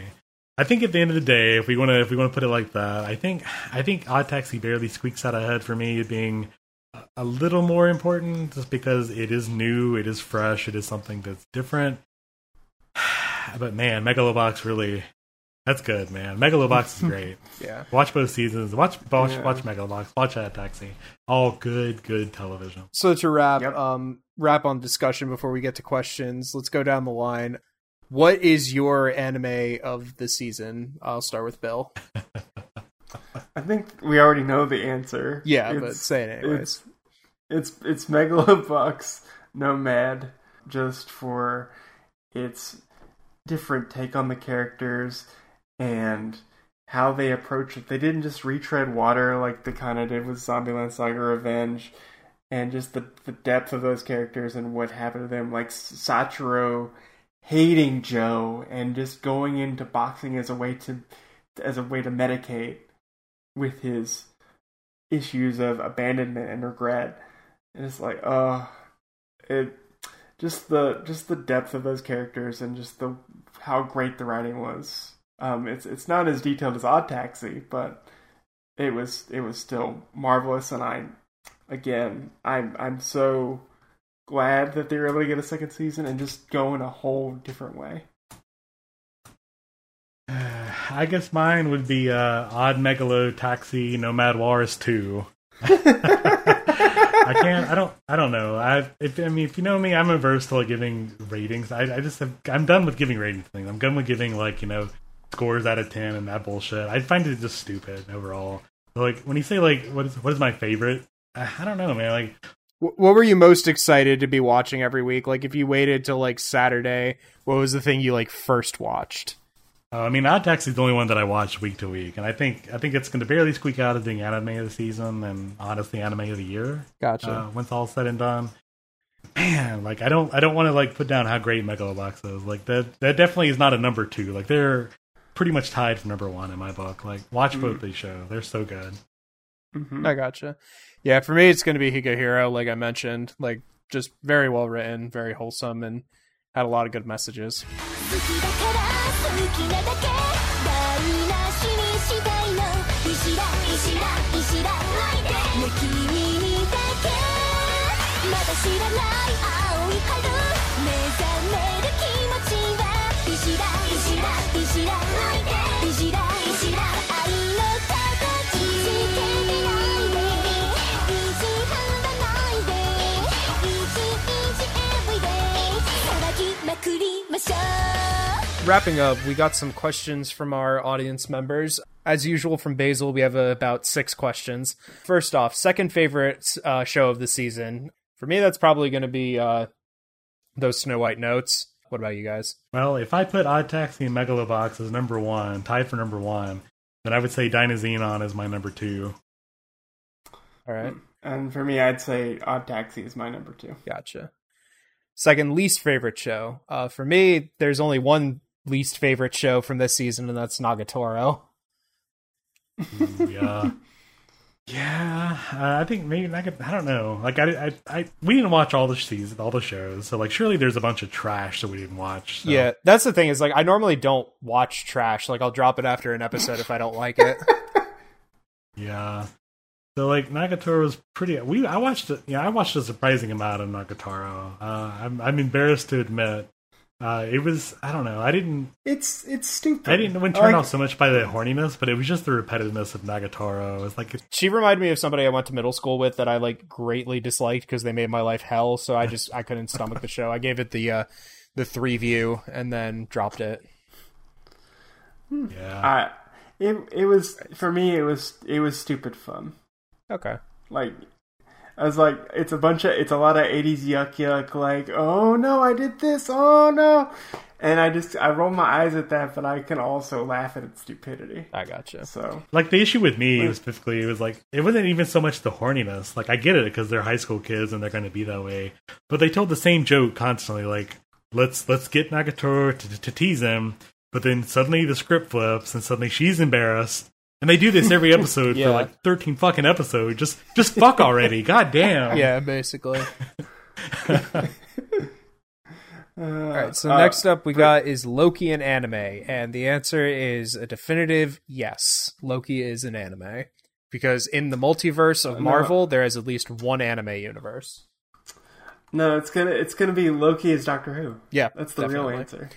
I think at the end of the day, if we want to if we want to put it like that, I think I think Odd Taxi barely squeaks out ahead for me being a- a little more important, just because it is new, it is fresh, it is something that's different. But man, Megalobox really, that's good, man. Megalobox is great. Yeah. Watch both seasons. Watch watch Yeah. watch Megalobox. Watch Odd Taxi. All good, good television. So to wrap, Yep. um, wrap on discussion before we get to questions. Let's go down the line. What is your anime of the season? I'll start with Bill. I think we already know the answer. Yeah, but It's- say it anyways. It's it's it's Megalobox Nomad just for its different take on the characters and how they approach it. They didn't just retread water like they kind of did with Zombieland Saga Revenge, and just the the depth of those characters and what happened to them, like Sachiro hating Joe and just going into boxing as a way to as a way to medicate with his issues of abandonment and regret. And it's like, uh it just the just the depth of those characters and just the how great the writing was. Um it's it's not as detailed as Odd Taxi, but it was it was still marvelous and I again I'm I'm so glad that they were able to get a second season and just go in a whole different way. I guess mine would be uh, Odd Megalo Taxi Nomad Wars 2. I can't. I don't. I don't know. I. If, I mean, if you know me, I'm averse to like giving ratings. I. I just. Have, I'm done with giving ratings things. I'm done with giving like you know scores out of ten and that bullshit. I find it just stupid overall. Like when you say like what is what is my favorite? I, I don't know, man. Like What were you most excited to be watching every week? Like if you waited till like Saturday, what was the thing you like first watched? Uh, I mean, Odd Taxi is the only one that I watch week to week, and I think I think it's going to barely squeak out as being anime of the season and honestly anime of the year. Gotcha. Uh, once all said and done, man, like I don't I don't want to like put down how great Megalobox is. Like that that definitely is not a number two. Like they're pretty much tied for number one in my book. Like watch both these shows; they're so good. Mhm. I gotcha. Yeah, for me, it's going to be Higehiro, like I mentioned. Like, just very well written, very wholesome, and had a lot of good messages. Wrapping up, we got some questions from our audience members. As usual, from Basil, we have uh, about six questions. First off, second favorite uh, show of the season. For me, that's probably going to be uh, those Snow White notes. What about you guys? Well, if I put Odd Taxi and Megalobox as number one, tied for number one, then I would say Dynazenon is my number two. All right, And for me, I'd say Odd Taxi is my number two. gotcha. Second least favorite show. Uh, for me, there's only one least favorite show from this season, and that's Nagatoro. Ooh, yeah. Yeah, uh, I think maybe I. I don't know. Like I, I, I, we didn't watch all the seasons, all the shows. So like, surely there's a bunch of trash that we didn't watch. so- Yeah, that's the thing is like I normally don't watch trash. Like I'll drop it after an episode if I don't like it. yeah. So like, Nagatoro was pretty. We I watched it. Yeah, I watched a surprising amount of Nagatoro. Uh, I'm I'm embarrassed to admit Uh, it was I don't know. I didn't It's it's stupid. I didn't wouldn't turn Like, off so much by the horniness, but it was just the repetitiveness of Nagatoro. was like She reminded me of somebody I went to middle school with that I like greatly disliked because they made my life hell. So I just I couldn't stomach the show. I gave it the uh, the three view and then dropped it. yeah. I it it was for me. It was it was stupid fun. Okay. Like I was like, it's a bunch of it's a lot of '80s yuck yuck. Like, oh no, I did this. Oh no, and I just I roll my eyes at that, but I can also laugh at its stupidity. I gotcha. So Like the issue with me specifically, it was like it wasn't even so much the horniness. Like I get it because they're high school kids and they're going to be that way, but they told the same joke constantly. Like let's let's get Nagatoro to, to tease him, but then suddenly the script flips and suddenly she's embarrassed. And they do this every episode Yeah. for like thirteen fucking episodes. Just just fuck already. God damn. Yeah, basically. uh, All right. So uh, next up we got is Loki an anime, and the answer is a definitive yes. Loki is an anime because in the multiverse of no. Marvel there is at least one anime universe. no, it's gonna it's gonna be Loki as Doctor Who. Yeah, That's the real answer.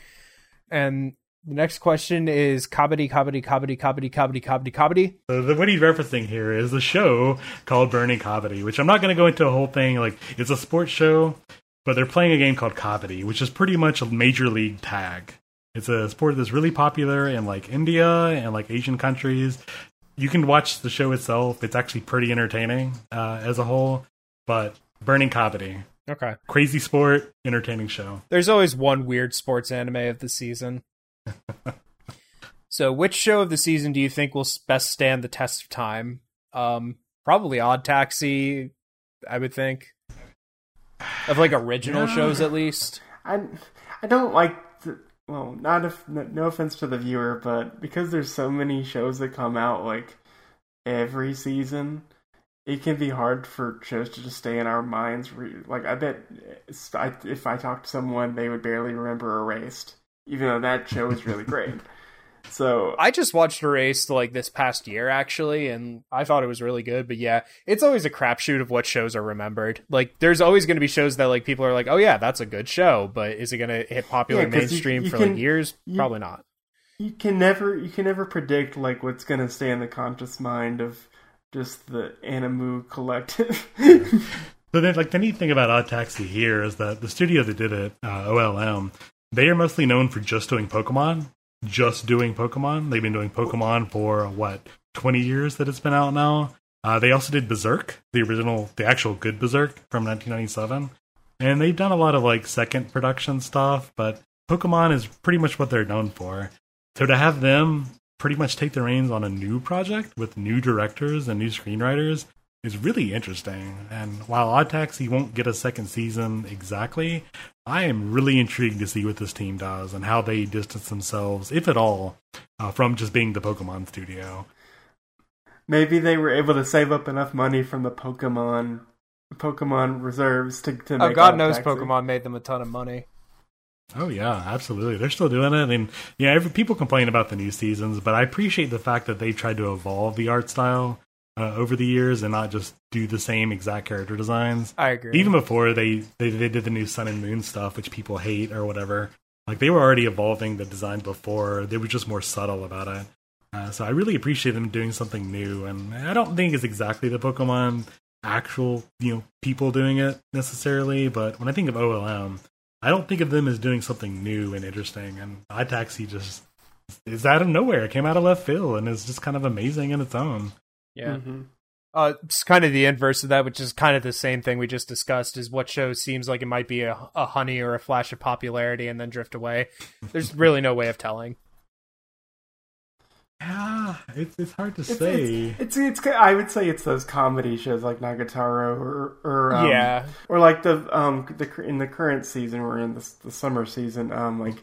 And the next question is Kabaddi, Kabaddi, Kabaddi, Kabaddi, Kabaddi, Kabaddi, Kabaddi. So the, what he's referencing here is the show called Burning Kabaddi, which I'm not going to go into a whole thing. Like it's a sports show, but they're playing a game called Kabaddi, which is pretty much a major league tag. It's a sport that's really popular in like India and like Asian countries. You can watch the show itself; it's actually pretty entertaining uh, as a whole. But Burning Kabaddi, Okay. crazy sport, entertaining show. There's always one weird sports anime of the season. So, which show of the season do you think will best stand the test of time? Um, probably Odd Taxi, I would think. Of like original Yeah. shows, at least. I I don't like the, well, not if no offense to the viewer, but because there's so many shows that come out like every season, it can be hard for shows to just stay in our minds. Like I bet if I talked to someone, they would barely remember Erased, even though that show was really great. So I just watched Erased like this past year, actually, and I thought it was really good. But yeah, it's always a crapshoot of what shows are remembered. Like, there's always going to be shows that like people are like, "Oh yeah, that's a good show," but is it going to hit popular Yeah, 'cause you- mainstream you for can- like years? you- Probably not. you can never you can never predict like what's gonna stay in the conscious mind of just the Animu collective. So then, like the neat thing about Odd Taxi here is that the studio that did it, uh, OLM, they are mostly known for just doing Pokemon, just doing Pokemon. They've been doing Pokemon for what twenty years that it's been out now. Uh, they also did Berserk, the original, the actual good Berserk from 1997, and they've done a lot of like second production stuff. But Pokemon is pretty much what they're known for. So to have them pretty much take the reins on a new project with new directors and new screenwriters is really interesting. And while Odd Taxi won't get a second season exactly, I am really intrigued to see what this team does and how they distance themselves, if at all, uh, from just being the Pokemon studio. Maybe they were able to save up enough money from the Pokemon Pokemon reserves to, to Oh, make God Odd knows Taxi. Pokemon made them a ton of money. Oh yeah, absolutely. They're still doing it, and yeah, every, people complain about the new seasons, but I appreciate the fact that they've tried to evolve the art style uh, over the years and not just do the same exact character designs. I agree. even before they, they they did the new Sun and Moon stuff, which people hate or whatever. Like they were already evolving the design before; they were just more subtle about it. Uh, so I really appreciate them doing something new, and I don't think it's exactly the Pokemon actual you know people doing it necessarily. But when I think of OLM, I don't think of them as doing something new and interesting. And Odd Taxi just is out of nowhere. It came out of left field and is just kind of amazing in its own. Yeah. Mhm. Uh, it's kind of the inverse of that, which is kind of the same thing we just discussed. Is what show seems like it might be a, a honey or a flash of popularity and then drift away. There's really no way of telling. Yeah, it's it's hard to It's, say. it's, it's it's I would say it's those comedy shows like Nagatoro or or um, yeah, or like the um the in the current season we're in the the summer season um like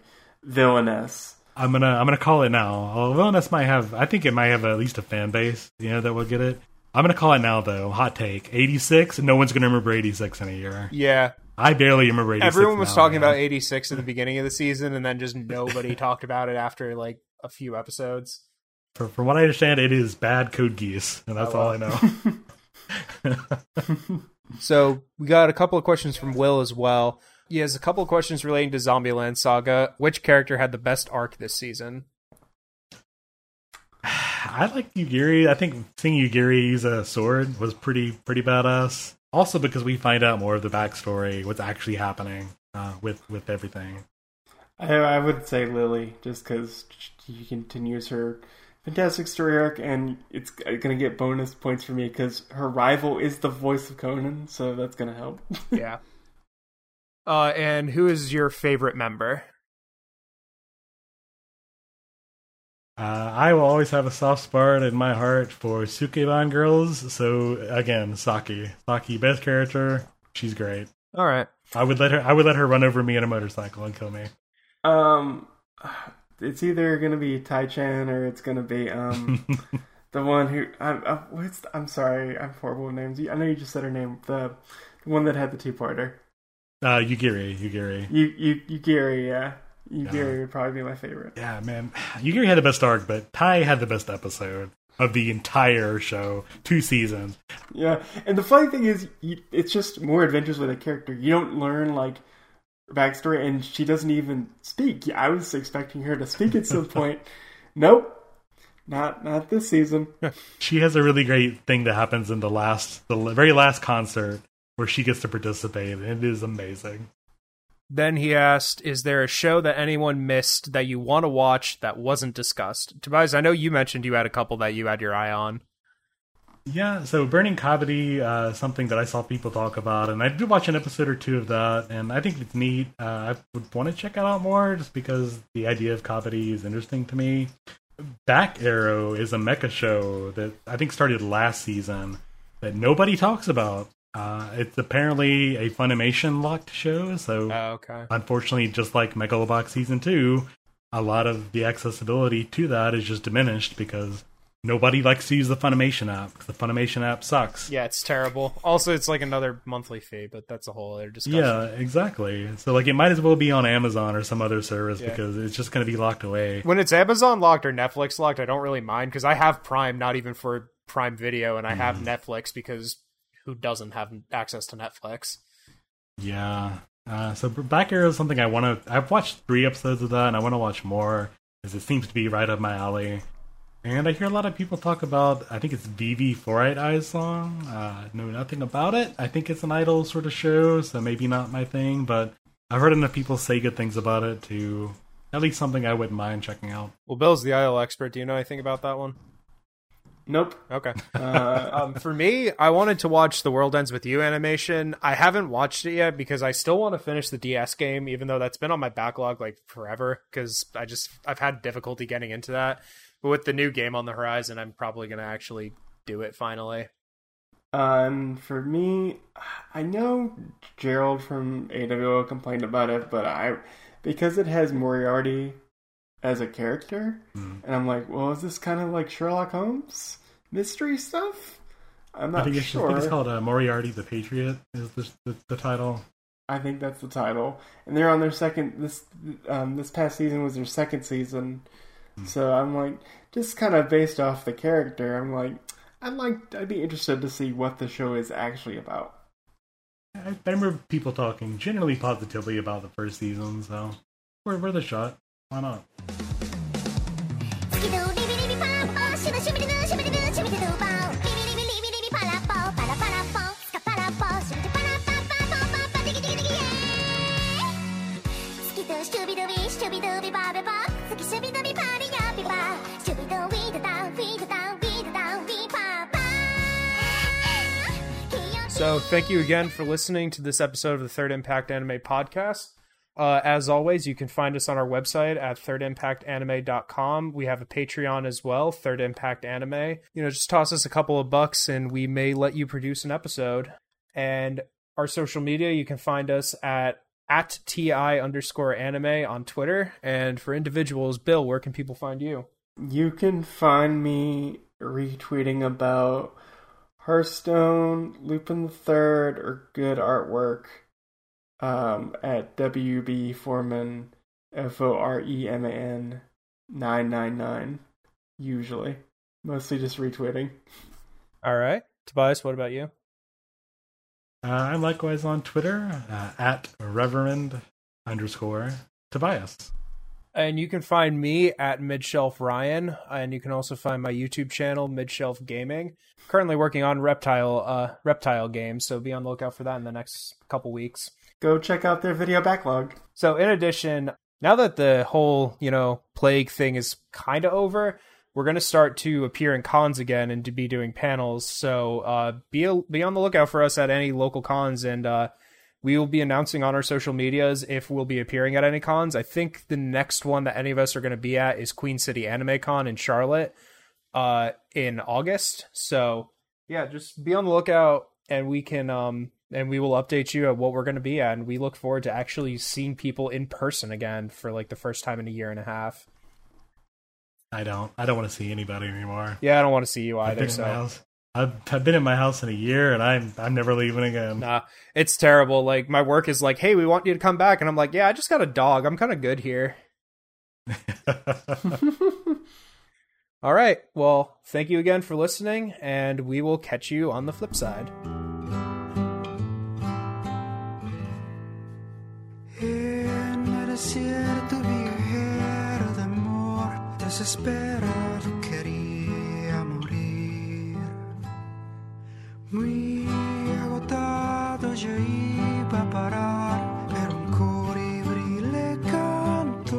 Villainess. I'm gonna I'm gonna call it now. Oh, Villainess might have. I think it might have at least a fan base. You know that will get it. I'm gonna call it now though. Hot take: 86. No one's gonna remember 86 in a year. yeah. I barely remember 86. Everyone was now, talking man. about 86 at the beginning of the season, and then just nobody talked about it after like a few episodes. For, from what I understand, it is bad Code Geass, and that's Oh, all. I know. So we got a couple of questions from Will as well. He has a couple of questions relating to Zombieland Saga. Which character had the best arc this season? I like Yugiri. I think seeing Yugiri use a sword was pretty pretty badass. Also because we find out more of the backstory, what's actually happening uh, with with everything. I, I would say Lily, just because she continues her fantastic story arc, and it's gonna get bonus points for me because her rival is the voice of Conan, so that's gonna help. yeah. Uh, and who is your favorite member? Uh, I will always have a soft spot in my heart for Sukeban girls. So again, Saki, Saki, best character. She's great. All right. I would let her. I would let her run over me in a motorcycle and kill me. Um, it's either gonna be Tae-chan or it's gonna be um the one who I'm. I'm what's the, I'm sorry, I'm horrible with names. I know you just said her name. The, the one that had the two parter. Uh, Yugiri, Yugiri. You you Yugiri, yeah. Yugiri Yeah. would probably be my favorite. Yeah, man. Yugiri had the best arc, but Tae had the best episode of the entire show. Two seasons. Yeah, and the funny thing is, you, it's just more adventures with a character. You don't learn like her backstory, and she doesn't even speak. I was expecting her to speak at some point. Nope, not not this season. She has a really great thing that happens in the last, the very last concert where she gets to participate, and it is amazing. Then he asked, "Is there a show that anyone missed that you want to watch that wasn't discussed?" Tobias, I know you mentioned you had a couple that you had your eye on. Yeah, so Burning Kabaddi, uh, something that I saw people talk about, and I did watch an episode or two of that, and I think it's neat. Uh, I would want to check it out more just because the idea of kabaddi is interesting to me. Back Arrow is a mecha show that I think started last season that nobody talks about. Uh, it's apparently a Funimation locked show, so Oh, okay. unfortunately, just like Megalobox Season 2, a lot of the accessibility to that is just diminished because nobody likes to use the Funimation app the Funimation app sucks. Yeah, it's terrible. Also, it's like another monthly fee, but that's a whole other discussion. Yeah, exactly. So like it might as well be on Amazon or some other service Yeah. because it's just going to be locked away. When it's Amazon locked or Netflix locked, I don't really mind because I have Prime, not even for Prime Video, and I have Netflix because who doesn't have access to Netflix? Yeah. Uh, so Back Arrow is something I want to. I've watched three episodes of that, and I want to watch more because it seems to be right up my alley. And I hear a lot of people talk about. I think it's Vivy Fluorite Eye's song. Uh, know nothing about it. I think it's an idol sort of show, so maybe not my thing. But I've heard enough people say good things about it to at least something I wouldn't mind checking out. Well, Bill's the idol expert. Do you know anything about that one? Nope. Okay. Uh, um, for me, I wanted to watch The World Ends With You animation. I haven't watched it yet because I still want to finish the DS game, even though that's been on my backlog like forever. Because I just I've had difficulty getting into that. But with the new game on the horizon, I'm probably gonna actually do it finally. Um, for me, I know Gerald from AWO complained about it, but I because it has Moriarty as a character, Mm. and I'm like, well, is this kind of like Sherlock Holmes mystery stuff? I'm I not it's, I sure. think it's called uh, Moriarty the Patriot is the, the, the title. I think that's the title, and they're on their second. This um, this past season was their second season, so I'm like, just kind of based off the character. I'm like, I'd like, I'd be interested to see what the show is actually about. I, I remember people talking generally positively about the first season, so we're worth a shot. Why not? So, thank you again for listening to this episode of the Third Impact Anime Podcast. Uh, as always, you can find us on our website at thirdimpactanime.com. We have a Patreon as well, Third Impact Anime. You know, just toss us a couple of bucks and we may let you produce an episode. And our social media, you can find us at at ti underscore anime on Twitter. And for individuals, Bill, where can people find you? You can find me retweeting about Hearthstone, Lupin the Third, or good artwork um, at WB Foreman, F O R E M A N, 999, usually. Mostly just retweeting. All right. Tobias, what about you? Uh, I'm likewise on Twitter uh, at Reverend underscore Tobias. And you can find me at Midshelf Ryan, and you can also find my YouTube channel, Midshelf Gaming. Currently working on reptile uh, reptile games, so be on the lookout for that in the next couple weeks. Go check out their video backlog. So, in addition, now that the whole you know plague thing is kind of over, we're going to start to appear in cons again and to be doing panels. So, uh, be be on the lookout for us at any local cons, and uh, we will be announcing on our social medias if we'll be appearing at any cons. I think the next one that any of us are going to be at is Queen City Anime Con in Charlotte uh, in August. So, yeah, just be on the lookout, and we can um and we will update you at what we're going to be at. And we look forward to actually seeing people in person again for like the first time in a year and a half. I don't. I don't want to see anybody anymore. Yeah, I don't want to see you either. So. I've, I've been in my house in a year, and I'm I'm never leaving again. nah, it's terrible. Like my work is like, hey, we want you to come back, and I'm like, yeah, I just got a dog. I'm kind of good here. All right. Well, thank you again for listening, and we will catch you on the flip side. desierto viajero de amor, desesperado quería morir. Muy agotado yo iba a parar, pero un colibrí le cantó.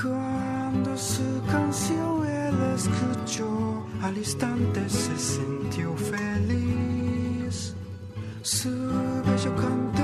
Cuando su canción él escuchó, al instante se sintió feliz. Su bello canto